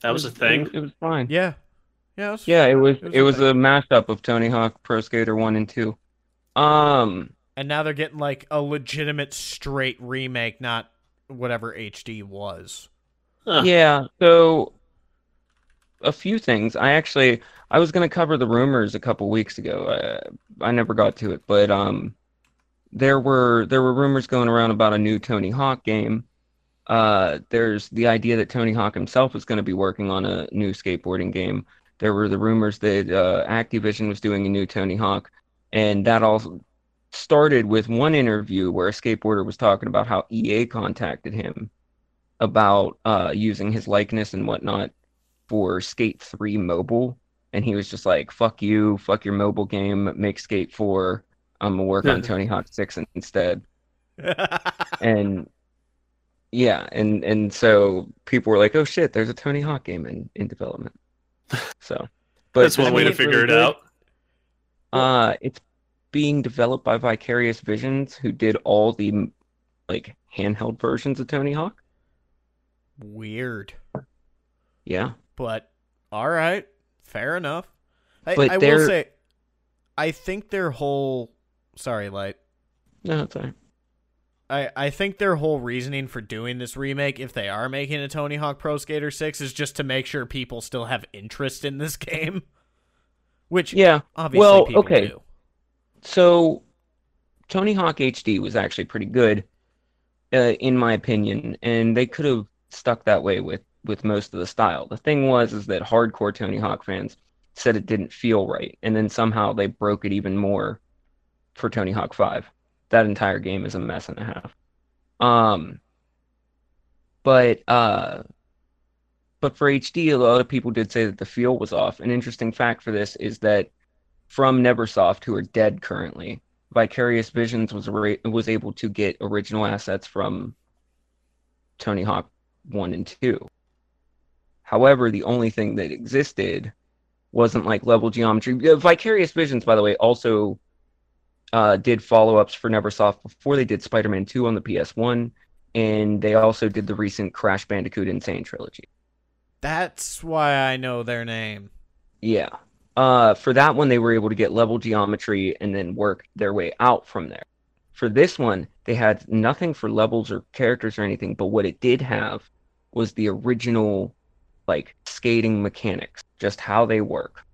That was a thing.
It, was- it was fine.
Yeah. Yeah, it was,
Yeah, it was.
It was
It
a
was,
thing.
a mashup of Tony Hawk Pro Skater one and two. Um,
And now they're getting like a legitimate straight remake, not whatever HD was.
Huh.
yeah. So, a few things. I actually, I was gonna cover the rumors a couple weeks ago. I, I never got to it, but um, there were there were rumors going around about a new Tony Hawk game. Uh, there's the idea that Tony Hawk himself was going to be working on a new skateboarding game. There were the rumors that uh, Activision was doing a new Tony Hawk, and that all started with one interview where a skateboarder was talking about how EA contacted him about uh, using his likeness and whatnot for Skate 3 mobile, and he was just like, "Fuck you, fuck your mobile game, make Skate 4. I'm gonna work on (laughs) Tony Hawk 6 instead." (laughs) and yeah, and and so people were like, "Oh shit, there's a Tony Hawk game in in development." So, but
That's one
I
way
mean,
to figure
really
it
good.
out.
Uh, it's being developed by Vicarious Visions, who did all the like handheld versions of Tony Hawk.
Weird.
Yeah,
But all right, fair enough. I,
But
I will say, I think their whole sorry, light.
no, it's fine.
I I think their whole reasoning for doing this remake, if they are making a Tony Hawk Pro Skater Six, is just to make sure people still have interest in this (laughs) game. Which
Yeah.
obviously
Well,
people
okay.
do.
So, Tony Hawk HD was actually pretty good, uh, in my opinion, and they could have stuck that way with with most of the style. The thing was is that hardcore Tony Hawk fans said it didn't feel right, and then somehow they broke it even more for Tony Hawk Five. That entire game is a mess and a half. Um, but uh, but for HD, a lot of people did say that the feel was off. An interesting fact for this is that from Neversoft, who are dead currently, Vicarious Visions was ra- was able to get original assets from Tony Hawk One and Two. However, the only thing that existed wasn't like level geometry. Uh, Vicarious Visions, by the way, also uh, did follow ups for Neversoft before they did Spider Man 2 on the PS1, and they also did the recent Crash Bandicoot Insane trilogy.
That's why I know their name.
Yeah. Uh, for that one, they were able to get level geometry and then work their way out from there. For this one, they had nothing for levels or characters or anything, but what it did have was the original, like, skating mechanics, just how they work.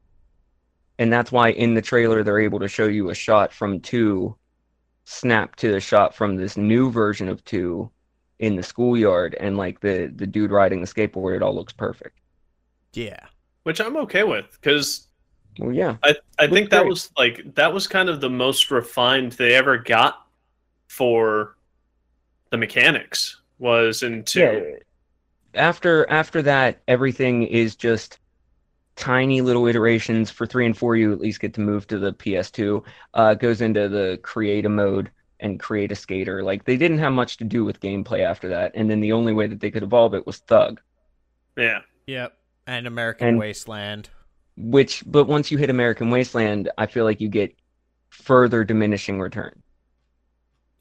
And that's why in the trailer, they're able to show you a shot from 2 snap to the shot from this new version of 2 in the schoolyard. And like the the dude riding the skateboard it all looks perfect.
Yeah.
which I'm okay with because
well yeah.
I I think that
great.
was like that was kind of the most refined they ever got for the mechanics was into
yeah. After after that everything is just tiny little iterations for three and four you at least get to move to the ps2 uh goes into the create a mode and create a skater like they didn't have much to do with gameplay after that and then the only way that they could evolve it was thug
yeah
Yep. And American
And-
Wasteland.
which but once you hit american wasteland i feel like you get further diminishing return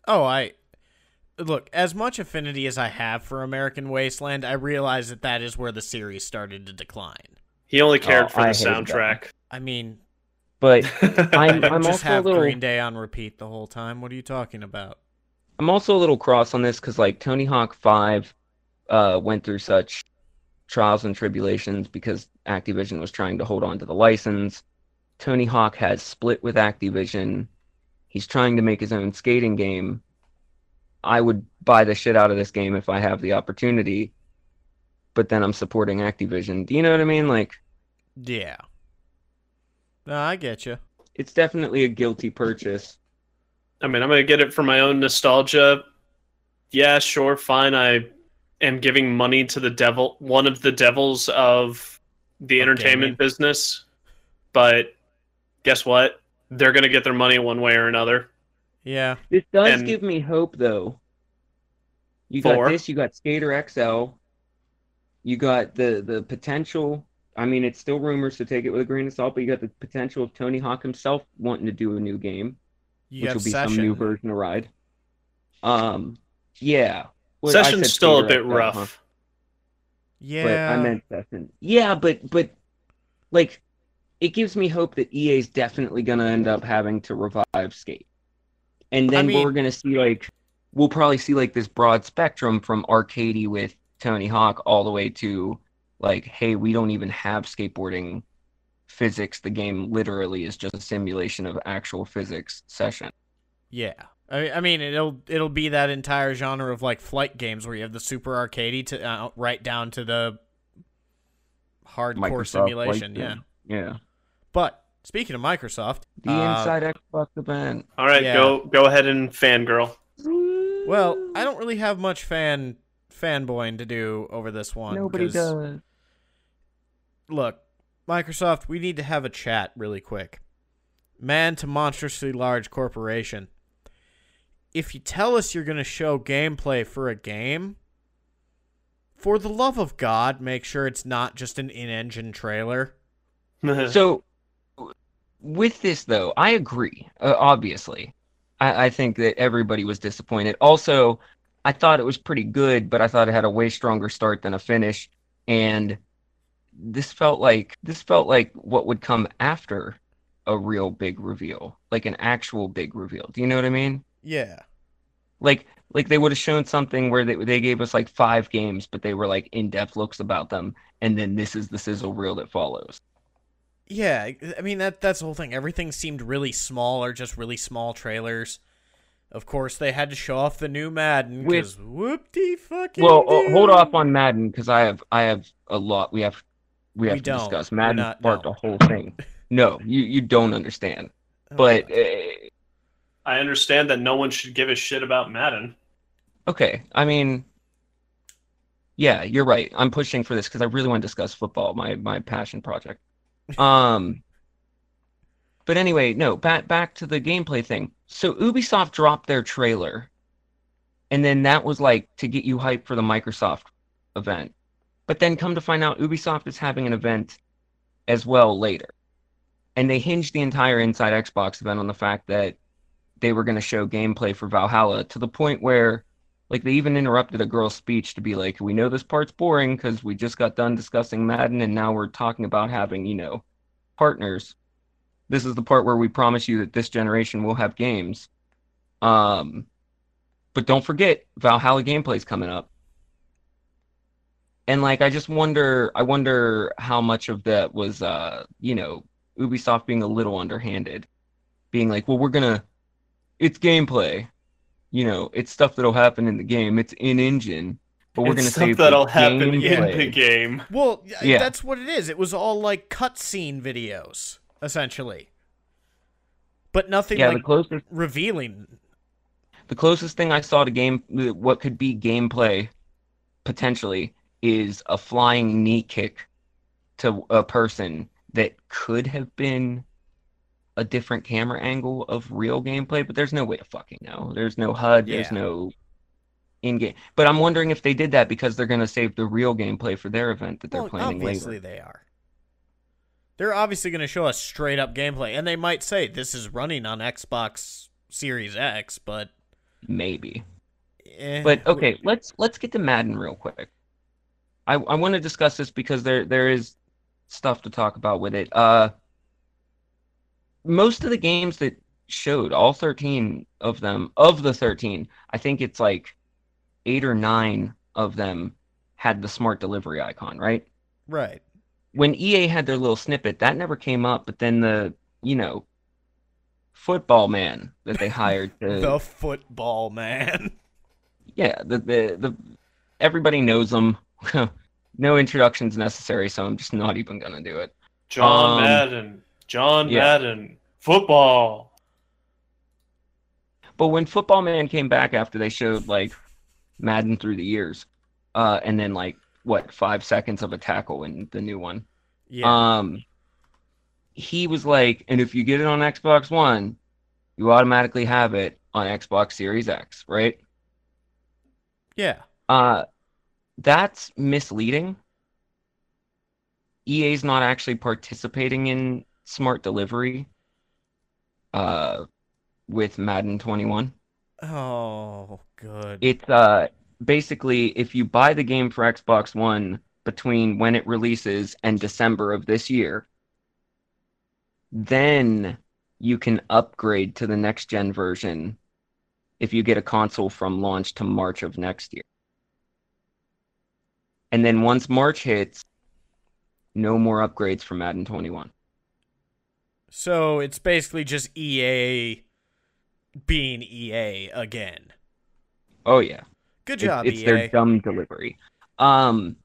Oh, I look as much affinity as I have for American Wasteland. I realize that that is where the series started to decline.
He only cared
Oh,
for
I
the
hated that.
soundtrack.
I mean,
but (laughs) I'm,
I
I'm
just
also
have
a little
Green Day on repeat the whole time. What are you talking about?
I'm also a little cross on this because like Tony Hawk Five uh, went through such trials and tribulations because Activision was trying to hold on to the license. Tony Hawk has split with Activision. He's trying to make his own skating game. I would buy the shit out of this game if I have the opportunity, but then I'm supporting Activision. Do you know what I mean? Like,
Yeah. No, I get you.
it's definitely a guilty purchase.
I mean, I'm gonna get it for my own nostalgia. Yeah, sure, fine. I am giving money to the devil, one of the devils of the
Of
entertainment
gaming.
business. But guess what? They're gonna get their money one way or another.
Yeah.
This does
And-
give me hope, though. You
For?
got this. You got Skater XL. You got the the potential. I mean, it's still rumors, so take it with a grain of salt. But you got the potential of Tony Hawk himself wanting to do a new game,
You
which will be
Session.
some new version of Ride. Um, yeah. Well,
Session's still a bit
XL,
rough.
huh?
Yeah.
But I meant Session. Yeah, but but like, it gives me hope that EA's definitely gonna end up having to revive Skate, and then
mean-
we're gonna see like we'll probably see like this broad spectrum from arcadey with Tony Hawk all the way to like, hey, we don't even have skateboarding physics. The game literally is just a simulation of actual physics session.
Yeah. I, I mean, it'll it'll be that entire genre of like flight games where you have the super arcadey to uh, right down to the hardcore
Microsoft
simulation. Yeah.
Sim. Yeah.
But speaking of Microsoft,
The
uh,
Inside Xbox event.
All right,
Yeah.
go go ahead and fangirl.
Well, I don't really have much fan fanboying to do over this one.
Nobody
'cause,
does.
Look, Microsoft, we need to have a chat really quick. Man to monstrously large corporation. If you tell us you're going to show gameplay for a game, for the love of God, make sure it's not just an in-engine trailer. (laughs)
So, with this though, I agree. Uh, obviously, I, I think that everybody was disappointed. Also, I thought it was pretty good, but I thought it had a way stronger start than a finish, and this felt like this felt like what would come after a real big reveal, like an actual big reveal. Do you know what I mean?
Yeah.
Like like they would have shown something where they they gave us like five games, but they were like in depth looks about them, and then this is the sizzle reel that follows.
Yeah, I mean that that's the whole thing. Everything seemed really small or just really small trailers. Of course, they had to show off the new Madden because whoop de fucking.
Well, uh, hold off on Madden because I have I have a lot. We have we have
We
to
don't.
discuss. Madden
not-
sparked
no.
a whole thing. no, you you don't understand. But uh,
I understand that no one should give a shit about Madden.
okay, I mean, yeah, you're right. I'm pushing for this because I really want to discuss football, my my passion project. (laughs) Um, but anyway, no, back back to the gameplay thing. So Ubisoft dropped their trailer, and then that was like to get you hyped for the Microsoft event. But then come to find out, Ubisoft is having an event as well later, and they hinged the entire Inside Xbox event on the fact that they were going to show gameplay for Valhalla to the point where like they even interrupted a girl's speech to be like, "We know this part's boring because we just got done discussing Madden, and now we're talking about having, you know, partners. This is the part where we promise you that this generation will have games. Um, but don't forget, Valhalla gameplay's coming up. And like, I just wonder, I wonder how much of that was, uh, you know, Ubisoft being a little underhanded, being like, well, we're gonna, it's gameplay you know, it's stuff that'll happen in the game. It's in engine, but we're
It's
gonna
stuff
save
that'll happen
gameplay.
in the game.
Well,
Yeah.
that's what it is. It was all like cutscene videos, essentially, but nothing
Yeah,
like
the closest
revealing.
the closest thing I saw to game what could be gameplay potentially is a flying knee kick to a person that could have been a different camera angle of real gameplay, but there's no way to fucking know. There's no HUD, there's no in game. But I'm wondering if they did that because they're gonna save the real gameplay for their event that they're
Well,
planning
obviously
later.
they are. They're obviously going to show us straight up gameplay, and they might say this is running on Xbox Series X, but
Maybe.
eh,
But okay, let's let's get to Madden real quick. I I want to discuss this because there there is stuff to talk about with it. Uh, most of the games that showed, all 13 of them, of the 13, I think it's like eight or nine of them had the smart delivery icon, right?
right.
When EA had their little snippet, that never came up, but then the, you know, football man that they hired (laughs) to
The football man.
yeah, the the, the everybody knows them. (laughs) no introductions necessary, so I'm just not even gonna do it.
John
Um,
Madden. John
yeah.
Madden. Football.
But when Football Man came back after they showed like Madden through the years, uh, and then like what five seconds of a tackle in the new one,
Yeah.
um, he was like, and if you get it on Xbox One, you automatically have it on Xbox Series X, right?
yeah.
Uh, that's misleading. EA's not actually participating in smart delivery uh, with Madden 21.
Oh, good.
It's uh, basically if you buy the game for Xbox One between when it releases and December of this year, then you can upgrade to the next gen version if you get a console from launch to March of next year. And then once March hits, no more upgrades for Madden 21.
So it's basically just EA being EA again.
Oh yeah.
Good job,
it's
EA.
their dumb delivery. Um,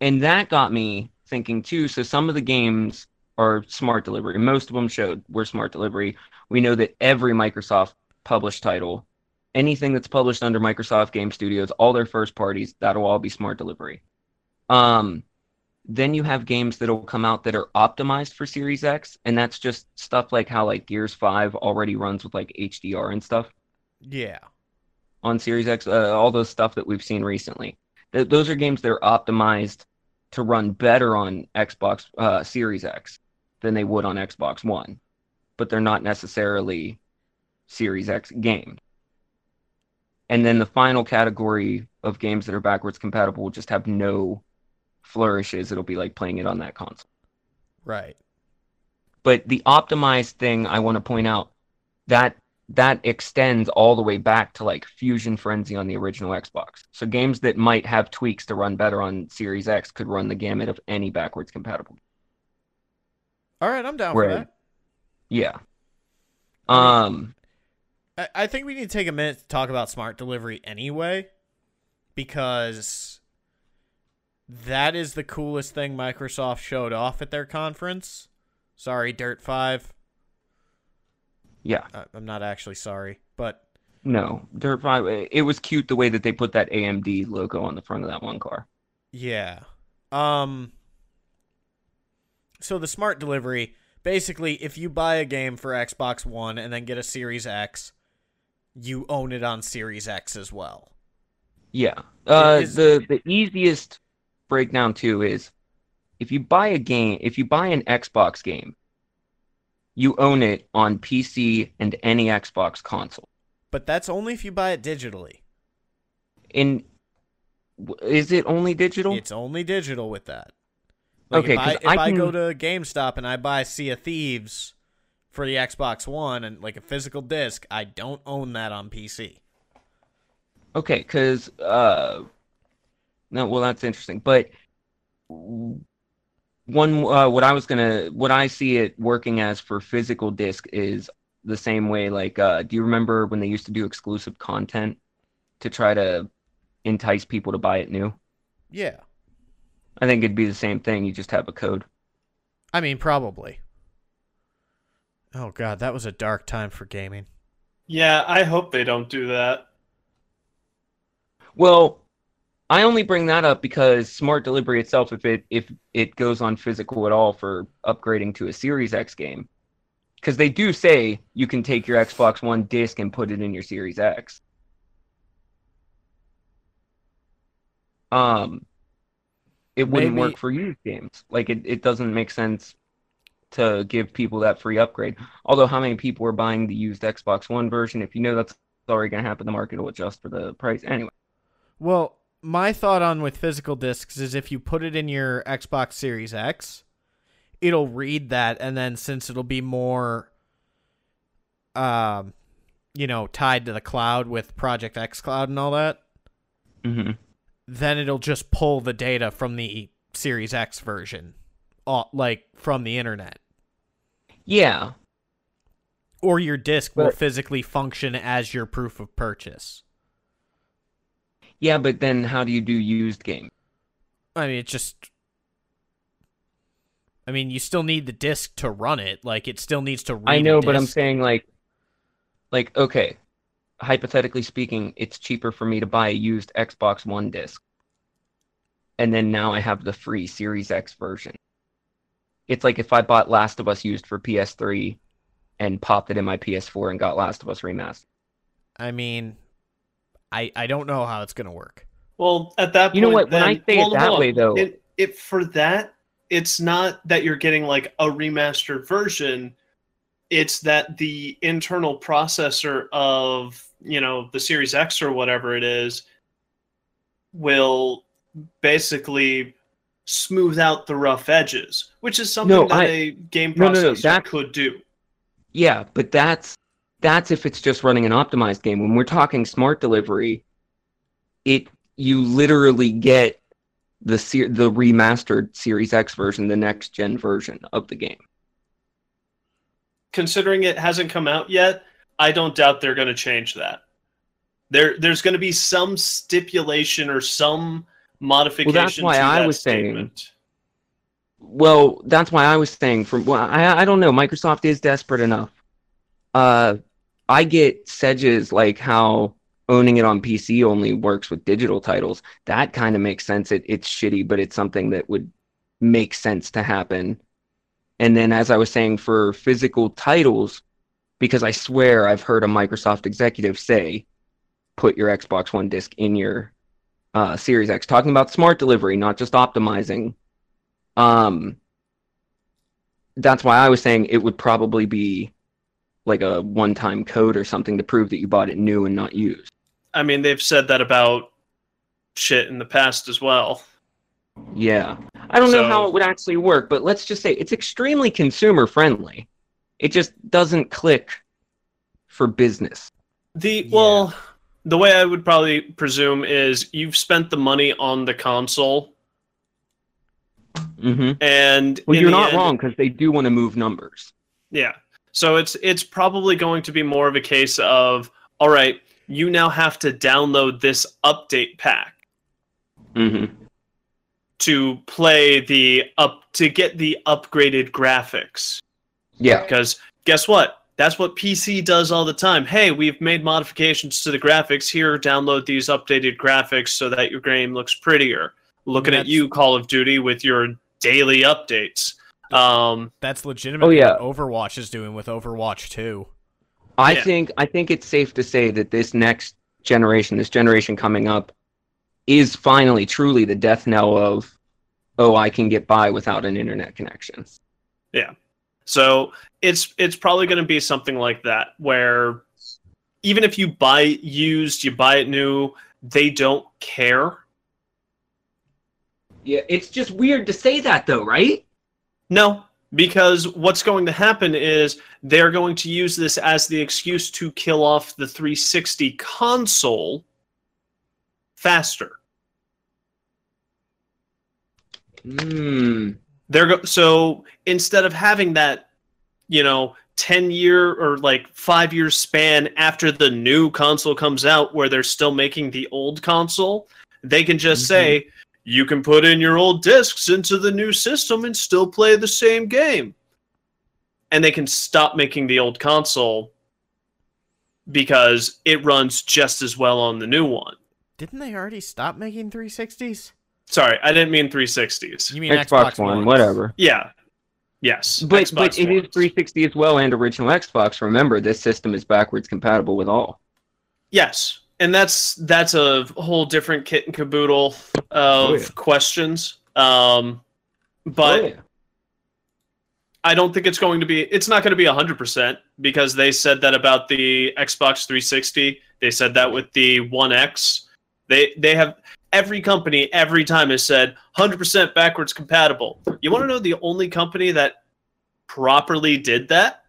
and that got me thinking too. So some of the games are smart delivery. Most of them showed were smart delivery. We know that every Microsoft published title, anything that's published under Microsoft Game Studios, all their first parties, that'll all be smart delivery. Um, then you have games that'll come out that are optimized for Series X, and that's just stuff like how like Gears Five already runs with like HDR and stuff
yeah.
on Series X, uh, all those stuff that we've seen recently. Th- those are games that are optimized to run better on Xbox uh, Series X than they would on Xbox One, but they're not necessarily Series X games. And then the final category of games that are backwards compatible will just have no flourishes. It'll be like playing it on that console.
Right.
But the optimized thing I want to point out that that extends all the way back to like Fusion Frenzy on the original Xbox. So games that might have tweaks to run better on Series X could run the gamut of any backwards compatible.
All right, I'm down
Where-
for that.
Yeah. Um
I, I think we need to take a minute to talk about smart delivery anyway, because That is the coolest thing Microsoft showed off at their conference. Sorry, Dirt 5.
Yeah.
I- I'm not actually sorry, but
No, Dirt Five. It was cute the way that they put that AMD logo on the front of that one car.
yeah. Um So the smart delivery, basically if you buy a game for Xbox 1 and then get a Series X, you own it on Series X as well.
Yeah. Uh,
is-
the the easiest breakdown too is if you buy a game, if you buy an Xbox game, you own it on PC and any Xbox console.
But that's only if you buy it digitally.
In is it only digital?
It's only digital with that. Like
Okay,
if I, if
I
I, go to GameStop and I buy Sea of Thieves for the Xbox One and like a physical disc, I don't own that on PC.
Okay, because uh, no, well, that's interesting. But one, uh, what I was gonna, what I see it working as for physical disc is the same way. Like, uh, do you remember when they used to do exclusive content to try to entice people to buy it new?
Yeah.
I think it'd be the same thing. You just have a code.
I mean, probably. Oh god, that was a dark time for gaming.
Yeah, I hope they don't do that.
Well, I only bring that up because smart delivery itself, if it if it goes on physical at all for upgrading to a Series X game, because they do say you can take your Xbox One disc and put it in your Series X. Um, it wouldn't
Maybe-
work for used games. Like it, it doesn't make sense to give people that free upgrade. Although, how many people are buying the used Xbox One version? If you know that's already going to happen, the market will adjust for the price anyway.
Well, my thought on with physical discs is if you put it in your Xbox Series X, it'll read that and then since it'll be more um you know, tied to the cloud with Project xCloud and all that,
hmm
then it'll just pull the data from the Series X version, uh, like from the internet.
Yeah,
Or your disc will physically function as your proof of purchase.
yeah, but then how do you do used game?
I mean, it just. I mean, you still need the disc to run it. Like, it still needs to read.
I know, but I'm saying like, like okay, hypothetically speaking, it's cheaper for me to buy a used Xbox One disc, and then now I have the free Series X version. It's like if I bought Last of Us used for PS3 and popped it in my PS4 and got Last of Us remastered.
I mean, I I don't know how it's gonna work.
Well, at that point,
You know what, when I
then-
say it that
hold on.
way, though-
it, it for that, it's not that you're getting like a remastered version. It's that the internal processor of you know the Series X or whatever it is will basically smooth out the rough edges, which is something
No,
that
I-
a game
No, no, no,
processor
that-
could do.
Yeah, but that's that's if it's just running an optimized game. When we're talking smart delivery, it you literally get the ser- the remastered Series X version, the next gen version of the game.
considering it hasn't come out yet, I don't doubt they're going to change that. There, there's going to be some stipulation or some modification.
That's why
to
I
that
was saying- Well, that's why I was saying from well, I I don't know. Microsoft is desperate enough. Uh, I get sedges like how owning it on PC only works with digital titles. That kind of makes sense. It it's shitty, but it's something that would make sense to happen. And then, as I was saying, for physical titles, because I swear I've heard a Microsoft executive say, "Put your Xbox One disc in your uh, Series X," talking about smart delivery, not just optimizing um, that's why I was saying it would probably be like a one-time code or something to prove that you bought it new and not used.
I mean, they've said that about shit in the past as well.
Yeah. I don't know how it would actually work, but let's just say it's extremely consumer friendly. It just doesn't click for business.
The
Yeah.
The way I would probably presume is you've spent the money on the console,
hmm
and
Well, you're not
end-
wrong because they do want to move numbers.
Yeah. So it's it's probably going to be more of a case of all right, you now have to download this update pack.
hmm
to play the up to get the upgraded graphics.
Yeah.
Because guess what? That's what PC does all the time. Hey, we've made modifications to the graphics. Here, download these updated graphics so that your game looks prettier. Looking at you, Call of Duty, with your daily updates. Um,
That's legitimately
yeah.
what Overwatch is doing with Overwatch 2.
I
Yeah.
think I think it's safe to say that this next generation, this generation coming up, is finally truly the death knell of oh, I can get by without an internet connection.
So it's it's probably going to be something like that where even if you buy it used, you buy it new, they don't care.
Yeah, it's just weird to say that though, right?
No, because what's going to happen is they're going to use this as the excuse to kill off the 360 console faster.
Hmm.
They're go- so instead of having that, you know, 10 year or like 5 year span after the new console comes out where they're still making the old console, they can just
Mhm.
say you can put in your old discs into the new system and still play the same game. And they can stop making the old console because it runs just as well on the new one.
Didn't they already stop making 360s?
Sorry, I didn't mean 360s.
You mean
Xbox,
Xbox,
One,
Ones.
whatever.
Yeah. Yes.
But
Xbox
but it is
Ones.
360 as well and original Xbox. Remember, this system is backwards compatible with all.
Yes, and that's that's a whole different kit and caboodle of
Oh, yeah.
questions. Um, but
Oh, yeah.
I don't think it's going to be. It's not going to be hundred percent because they said that about the Xbox 360. They said that with the One X. They they have every company every time has said hundred percent backwards compatible. You want to know the only company that properly did that?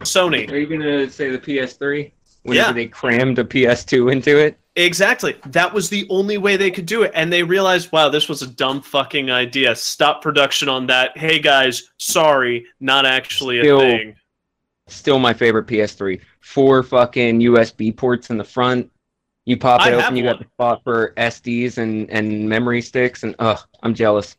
Sony.
Are you gonna say the PS3? Whenever
Yeah.
they crammed a PS2 into it.
Exactly. That was the only way they could do it. And they realized, wow, this was a dumb fucking idea. Stop production on that. Hey guys, sorry, not actually a thing.
Still my favorite PS3. Four fucking USB ports in the front. You pop it
have
open, you got the spot for SDs and, and memory sticks, and ugh, I'm jealous.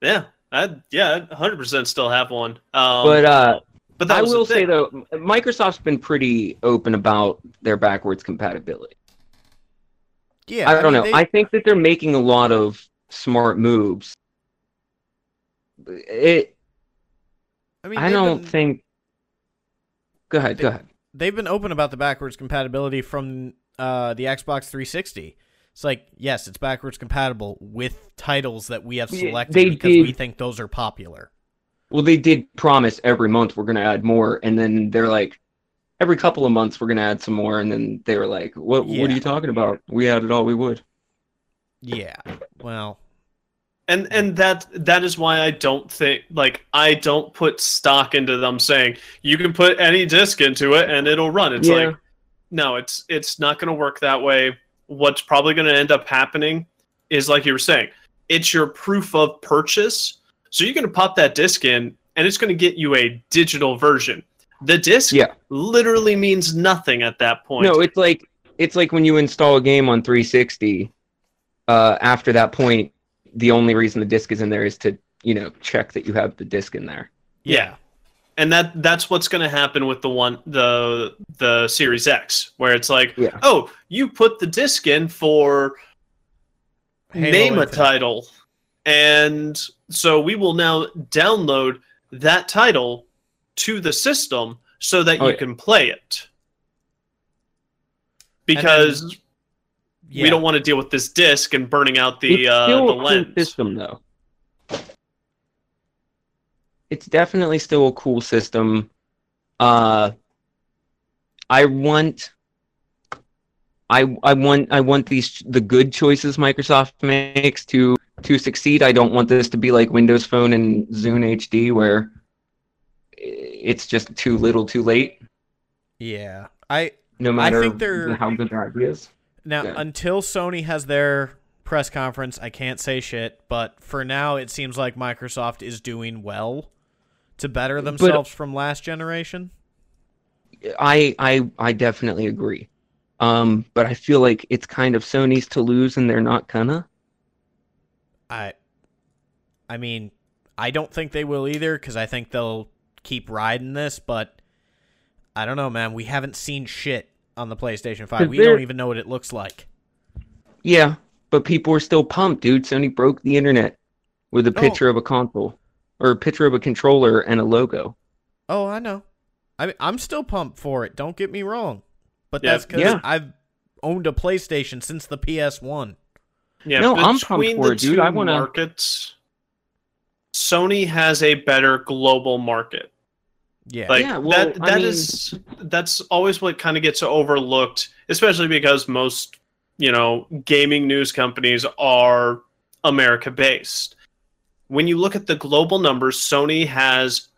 Yeah. I, yeah, 100% still have one. Um,
but uh,
but that
I will say though, Microsoft's been pretty open about their backwards compatibility.
Yeah,
I don't
mean,
know.
they-
I think that they're making a lot of smart moves. It.
I mean,
I don't
been-
think. Go ahead. Go ahead.
they've been open about the backwards compatibility from uh, the Xbox 360. It's like, yes, it's backwards compatible with titles that we have selected
they
because we think those are popular.
Well, they did promise every month we're going to add more, and then they're like, every couple of months we're going to add some more, and then they were like, "What? What are you talking about? We added all we would."
Yeah. Well,
and and that that is why I don't think like I don't put stock into them saying you can put any disc into it and it'll run. It's
Yeah.
like no, it's it's not going to work that way. What's probably going to end up happening is like you were saying, it's your proof of purchase. So you're going to pop that disc in and it's going to get you a digital version. The disc
Yeah.
literally means nothing at that point.
No, it's like it's like when you install a game on 360. Uh, after that point, the only reason the disc is in there is to you know check that you have the disc in there.
Yeah. And that that's what's going to happen with the one the the Series X where it's like,
Yeah.
"Oh, you put the disc in for
Halo
name a title." And so we will now download that title to the system so that
Oh,
you
yeah.
can play it.
then-
Because
yeah.
we don't want to deal with this disc and burning out the
it's
uh,
still
the
a cool
lens.
system, though. It's definitely still a cool system. Uh, I want, I I want I want these the good choices Microsoft makes to to succeed. I don't want this to be like Windows Phone and Zune HD where it's just too little, too late.
Yeah. I
No matter
think they're-
how good their idea is.
now
Yeah.
until Sony has their press conference, I can't say shit, but for now it seems like Microsoft is doing well to better themselves from last generation.
I I I definitely agree. Um, but I feel like it's kind of Sony's to lose, and they're not gonna.
I I mean, I don't think they will either because I think they'll keep riding this, but I don't know, man. We haven't seen shit on the PlayStation 5. We don't even know what it looks like.
Yeah, but people are still pumped, dude. Sony broke the internet with a
Oh.
picture of a console or a picture of a controller and a logo.
Oh, I know. I I'm still pumped for it. Don't get me wrong, but
Yeah.
that's because
Yeah.
I've owned a PlayStation since the PS1.
Yeah,
No, I'm pumped
between
for it, dude.
two
I wanna-
markets. Sony has a better global market.
Yeah,
Like
Yeah, well,
that
I mean-
is- that's always what kind of gets overlooked, especially because most, you know, gaming news companies are America based. When you look at the global numbers, Sony has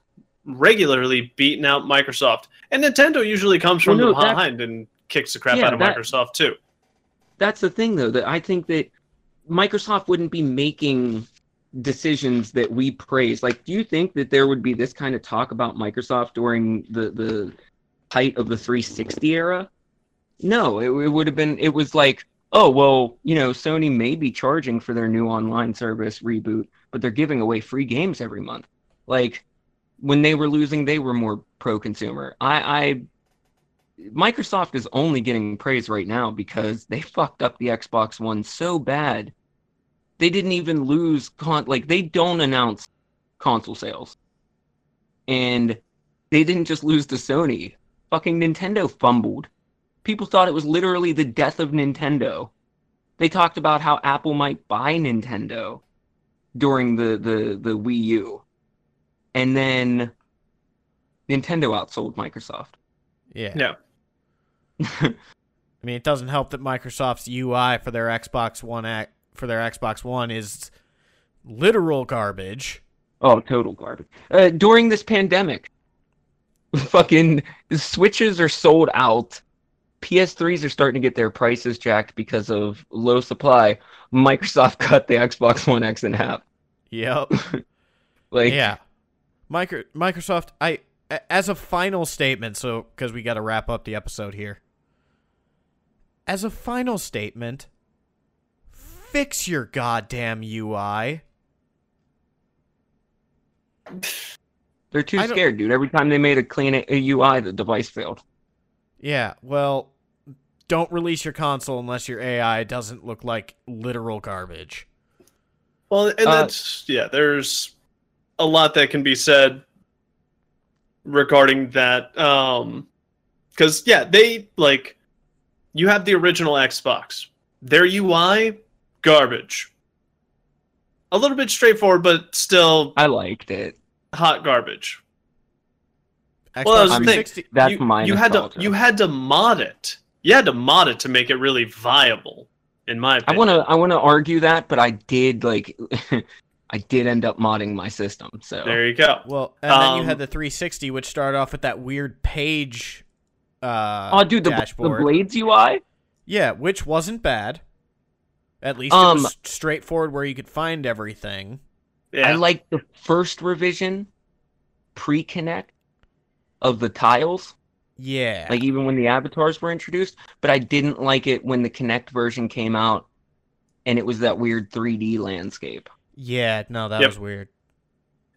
regularly beaten out Microsoft. And Nintendo usually comes from
Well, no,
behind and kicks the crap
Yeah,
out of
that-
Microsoft too.
That's the thing, though, that I think that Microsoft wouldn't be making decisions that we praise. Like, do you think that there would be this kind of talk about Microsoft during the the height of the 360 era? No, it, it would have been. It was like, oh well, you know, Sony may be charging for their new online service reboot, but they're giving away free games every month. Like, when they were losing, they were more pro-consumer. I, I Microsoft is only getting praise right now because they (laughs) fucked up the Xbox One so bad. They didn't even lose con like they don't announce console sales. And they didn't just lose to Sony. Fucking Nintendo fumbled. People thought it was literally the death of Nintendo. They talked about how Apple might buy Nintendo during the the the Wii U. And then Nintendo outsold Microsoft.
yeah.
Yeah. (laughs)
I mean, it doesn't help that Microsoft's UI for their Xbox One ac- for their Xbox One is literal garbage.
Oh, total garbage. Uh, during this pandemic, (laughs) fucking switches are sold out. PS3s are starting to get their prices jacked because of low supply. Microsoft (laughs) cut the Xbox One X in half.
Yep. (laughs)
Like,
yeah. Micro- Microsoft, I as a final statement, so because we got to wrap up the episode here. As a final statement, fix your goddamn UI.
they're too scared, dude. Every time they made a clean a- a UI, the device failed.
Yeah, well, don't release your console unless your AI doesn't look like literal garbage.
Well, and
Uh,
that's yeah. There's a lot that can be said regarding that. Um, because yeah, they like you have the original Xbox. Their UI garbage. A little bit straightforward, but still
I liked it.
hot garbage.
Xbox
Well, that was the thing.
That's
you,
my
you had to you had to mod it. You had to mod it to make it really viable, in my opinion.
I want to I want to argue that, but I did like (laughs) I did end up modding my system. So
There you go.
Well, and then you had
Um,
the 360, which started off with that weird page. Uh,
oh, dude, the, the. Blades UI.
Yeah, which wasn't bad. At least it was
Um,
straightforward where you could find everything.
Yeah.
I like the first revision pre-Kinect of the tiles,
Yeah.
like even when the avatars were introduced, but I didn't like it when the Kinect version came out and it was that weird 3D landscape.
yeah, no, that
Yep.
was weird.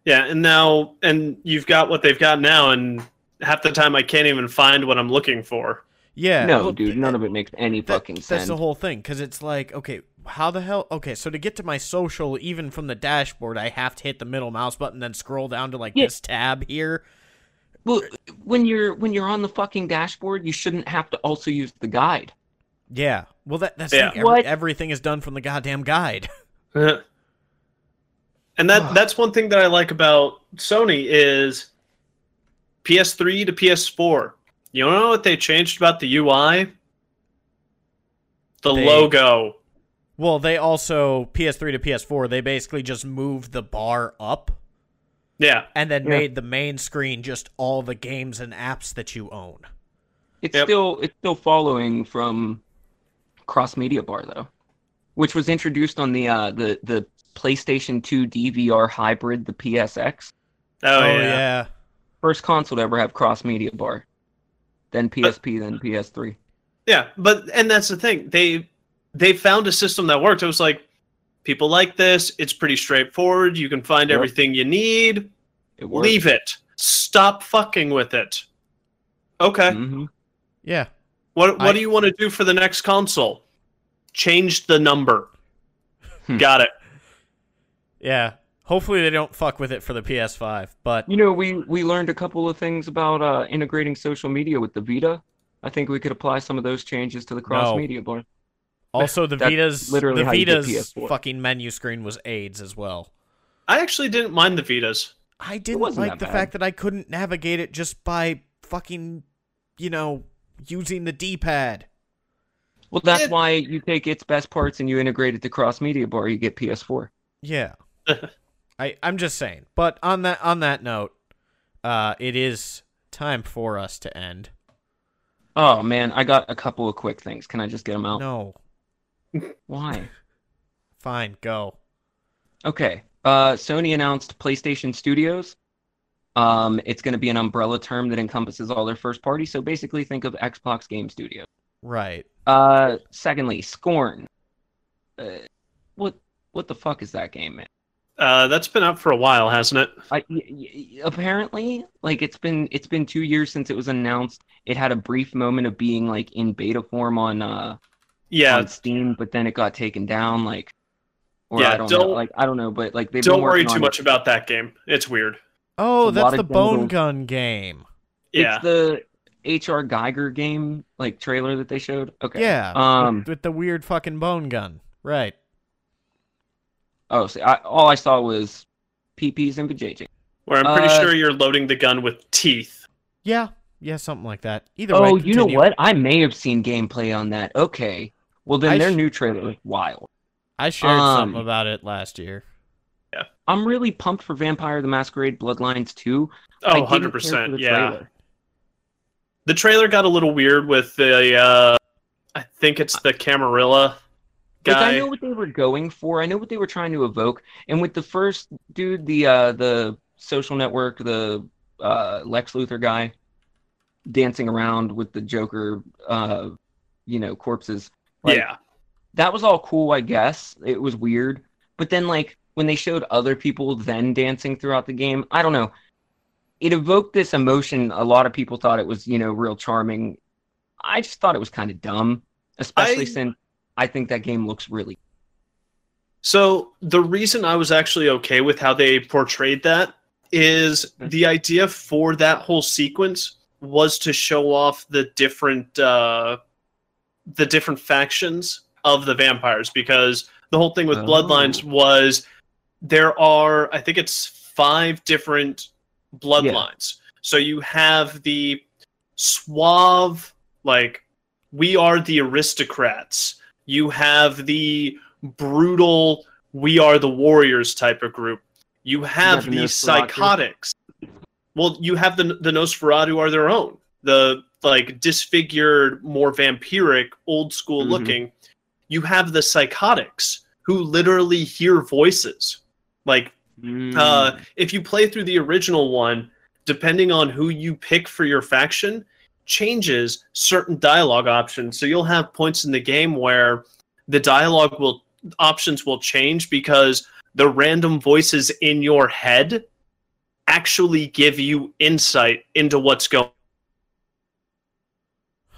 Yeah, and now and you've got what they've got now, and half the time I can't even find what I'm looking for.
Yeah.
no,
well,
dude, none of it makes any
that-
fucking sense.
That's the whole thing, because it's like, okay, how the hell? Okay, so to get to my social, even from the dashboard, I have to hit the middle mouse button, then scroll down to like
Yeah.
this tab here.
Well, when you're when you're on the fucking dashboard, you shouldn't have to also use the guide.
Yeah. Well, that that's
Yeah.
the thing, every, everything is done from the goddamn guide. (laughs)
and that that's one thing that I like about Sony is PS3 to PS4. You know what they changed about the UI? The
They-
logo.
Well, they also PS3 to PS4, they basically just moved the bar up
Yeah.
and then
Yeah.
made the main screen just all the games and apps that you own.
It's
Yep.
still it's still following from cross media bar though, which was introduced on the uh the the PlayStation 2 DVR hybrid, the PSX.
Oh, yeah.
First console to ever have cross media bar. Then PSP, then PS3.
Yeah, but and that's the thing. They they found a system that worked. It was like, People like this. It's pretty straightforward. You can find
Yep.
everything you need.
It.
Leave it. Stop fucking with it. Okay.
Mhm.
Yeah.
What what
I-
do you want to do for the next console? Change the number.
Hmm.
Got it.
Yeah. Hopefully they don't fuck with it for the PS5, but
You know, we we learned a couple of things about uh, integrating social media with the Vita. I think we could apply some of those changes to the cross media bar.
Also the Vita's
literally
the
how you get
Vita's fucking menu screen was AIDS as well.
I actually didn't mind the Vitas.
I didn't like the
bad.
fact that I couldn't navigate it just by fucking, you know, using the D-pad.
Well, that's
It-
why you take its best parts and you integrate it to cross media bar. You get PS4.
Yeah. (laughs) I I'm just saying. But on that on that note, uh it is time for us to end.
Oh man, I got a couple of quick things. Can I just get them out?
No.
Why? (laughs)
Fine, go.
Okay. Uh, Sony announced PlayStation Studios. Um, it's going to be an umbrella term that encompasses all their first party. So basically, think of Xbox Game Studio.
Right.
Uh, secondly, Scorn. Uh, what what the fuck is that game, man?
Uh, that's been out for a while, hasn't it?
I, y- y- apparently, like it's been it's been two years since it was announced. It had a brief moment of being like in beta form on uh
Yeah.
on Steam, but then it got taken down. Like, or
Yeah,
I don't, know.
don't-
Like I don't know, but like they've
Don't worry too
on
much
It.
about that game. It's weird.
Oh,
It's
that's the bone gun game.
Yeah.
It's the H.R. Geiger game like trailer that they showed. Okay.
Yeah.
Um.
with, with the weird fucking bone gun. Right.
Oh, see, I, all I saw was PPs and vajayjay.
Where I'm pretty
Uh,
sure you're loading the gun with teeth.
Yeah. Yeah, something like that. Either way.
Oh, you know what? I may have seen gameplay on that. Okay. Well, then
I
their
sh-
new trailer was wild.
I shared
Um,
something about it last year. Yeah.
I'm really pumped for Vampire the Masquerade Bloodlines 2. I
Oh, 100%. Yeah.
trailer.
The trailer got a little weird with the. Uh, I think it's the Camarilla
Like. I know what they were going for. I know what they were trying to evoke. And with the first dude, the uh the social network, the uh Lex Luthor guy dancing around with the Joker uh you know, corpses. Like,
yeah.
That was all cool, I guess. It was weird. But then like when they showed other people then dancing throughout the game, I don't know. It evoked this emotion. A lot of people thought it was, you know, real charming. I just thought it was kind of dumb, especially
I-
since I think that game looks really
So the reason I was actually okay with how they portrayed that is the idea for that whole sequence was to show off the different uh, the different factions of the vampires because the whole thing with
Oh.
bloodlines was there are I think it's five different bloodlines. So you have the suave like we are the aristocrats. You have the brutal we are the warriors type of group. You have
the
the psychotics. Well, you have the the Nosferatu are their own. The like disfigured, more vampiric, old school
Mhm.
looking. You have the psychotics who literally hear voices. Like uh, if you play through the original one, depending on who you pick for your faction, changes certain dialogue options. So you'll have points in the game where the dialogue will options will change because the random voices in your head actually give you insight into what's going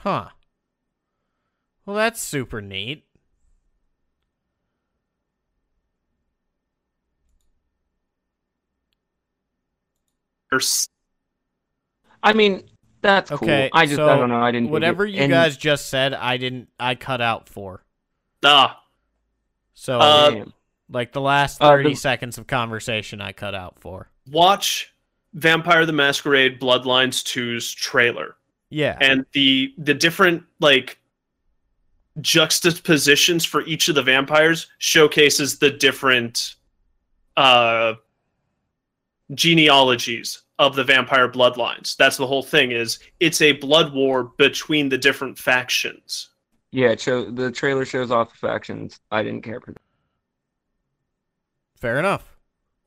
Huh. Well, that's super neat.
on.
I mean, that's cool.
Okay,
I just
so
I don't know. I didn't.
Whatever you
And-
guys just said, I didn't. I cut out for.
Ah,
So,
Uh,
like the last
uh,
thirty
the-
seconds of conversation, I cut out for.
watch Vampire the Masquerade Bloodlines 2's trailer.
Yeah.
and the the different like juxtapositions for each of the vampires showcases the different uh genealogies of the vampire bloodlines that's the whole thing is it's a blood war between the different factions
yeah, it show, the trailer shows off the factions. I didn't care for that.
Fair enough.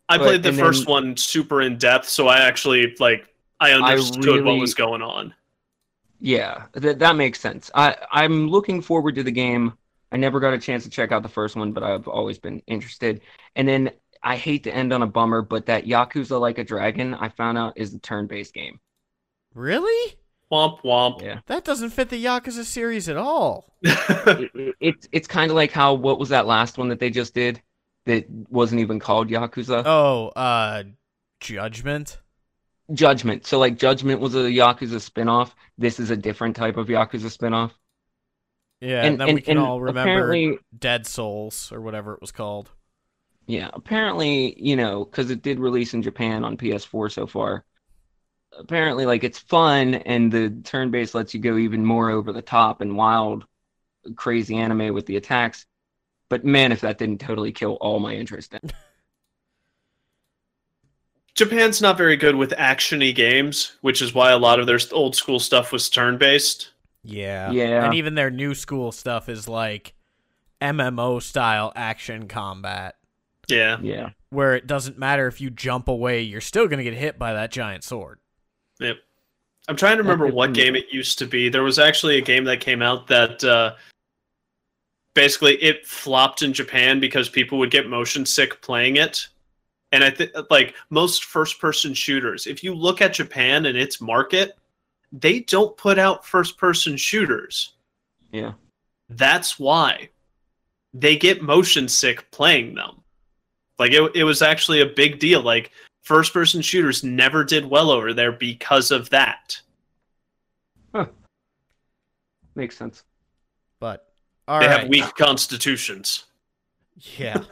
i
But-
played the first
then-
one super in depth so i actually like i understood what
really-
was going on
Yeah, that that makes sense. I I'm looking forward to the game. I never got a chance to check out the first one, but I've always been interested. And then I hate to end on a bummer, but that Yakuza Like a Dragon I found out is a turn-based game.
Really?
Womp womp.
Yeah.
That doesn't fit the Yakuza series at all. (laughs)
it, it- it's it's kind of like how what was that last one that they just did that wasn't even called Yakuza?
Oh, uh, Judgment.
Judgment. So like Judgment was a Yakuza spin-off. This is a different type of Yakuza spin-off.
Yeah, and, then we can all remember Dead Souls or whatever it was called.
Yeah, apparently, you know, because it did release in Japan on PS4 so far. Apparently, like it's fun, and the turn based lets you go even more over the top and wild, crazy anime with the attacks. But man, if that didn't totally kill all my interest in. (laughs)
Japan's not very good with actiony games, which is why a lot of their old school stuff was turn based.
Yeah.
Yeah.
And even their new school stuff is like MMO style action combat
Yeah.
Yeah,
where it doesn't matter if you jump away, you're still going to get hit by that giant sword.
Yep. I'm trying to remember what game it used to be. There was actually a game that came out that uh, basically it flopped in Japan because people would get motion sick playing it. And I think like most first person shooters, if you look at Japan and its market, they don't put out first person shooters.
yeah,
That's why they get motion sick playing them. Like it, it was actually a big deal. Like first person shooters never did well over there because of that.
makes sense.
But all
they
right.
have weak constitutions.
Yeah.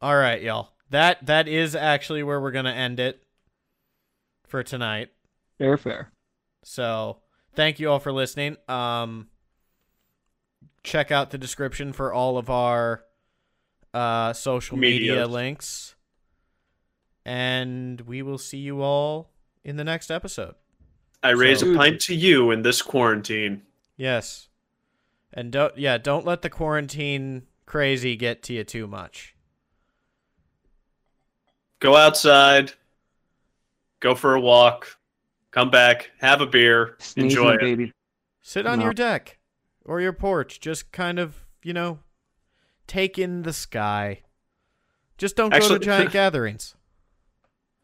All right, y'all. That that is actually where we're going to end it for tonight.
Fair, fair.
So thank you all for listening. Um, check out the description for all of our uh, social media links. And we will see you all in the next episode.
I raise a pint to you in this quarantine.
Yes. And don't yeah, don't let the quarantine crazy get to you too much.
Go outside, go for a walk, come back, have a beer,
Sneezing,
enjoy it.
baby.
Sit on
No.
your deck or your porch, just kind of, you know, take in the sky. Just don't go
Actually-
to giant (laughs) gatherings.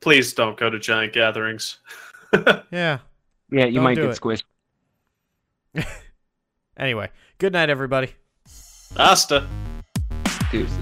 Please don't go to giant gatherings. (laughs)
Yeah.
Yeah, you
Don't
might get
it.
squished. (laughs)
Anyway, good night everybody.
Asta.
Deuces.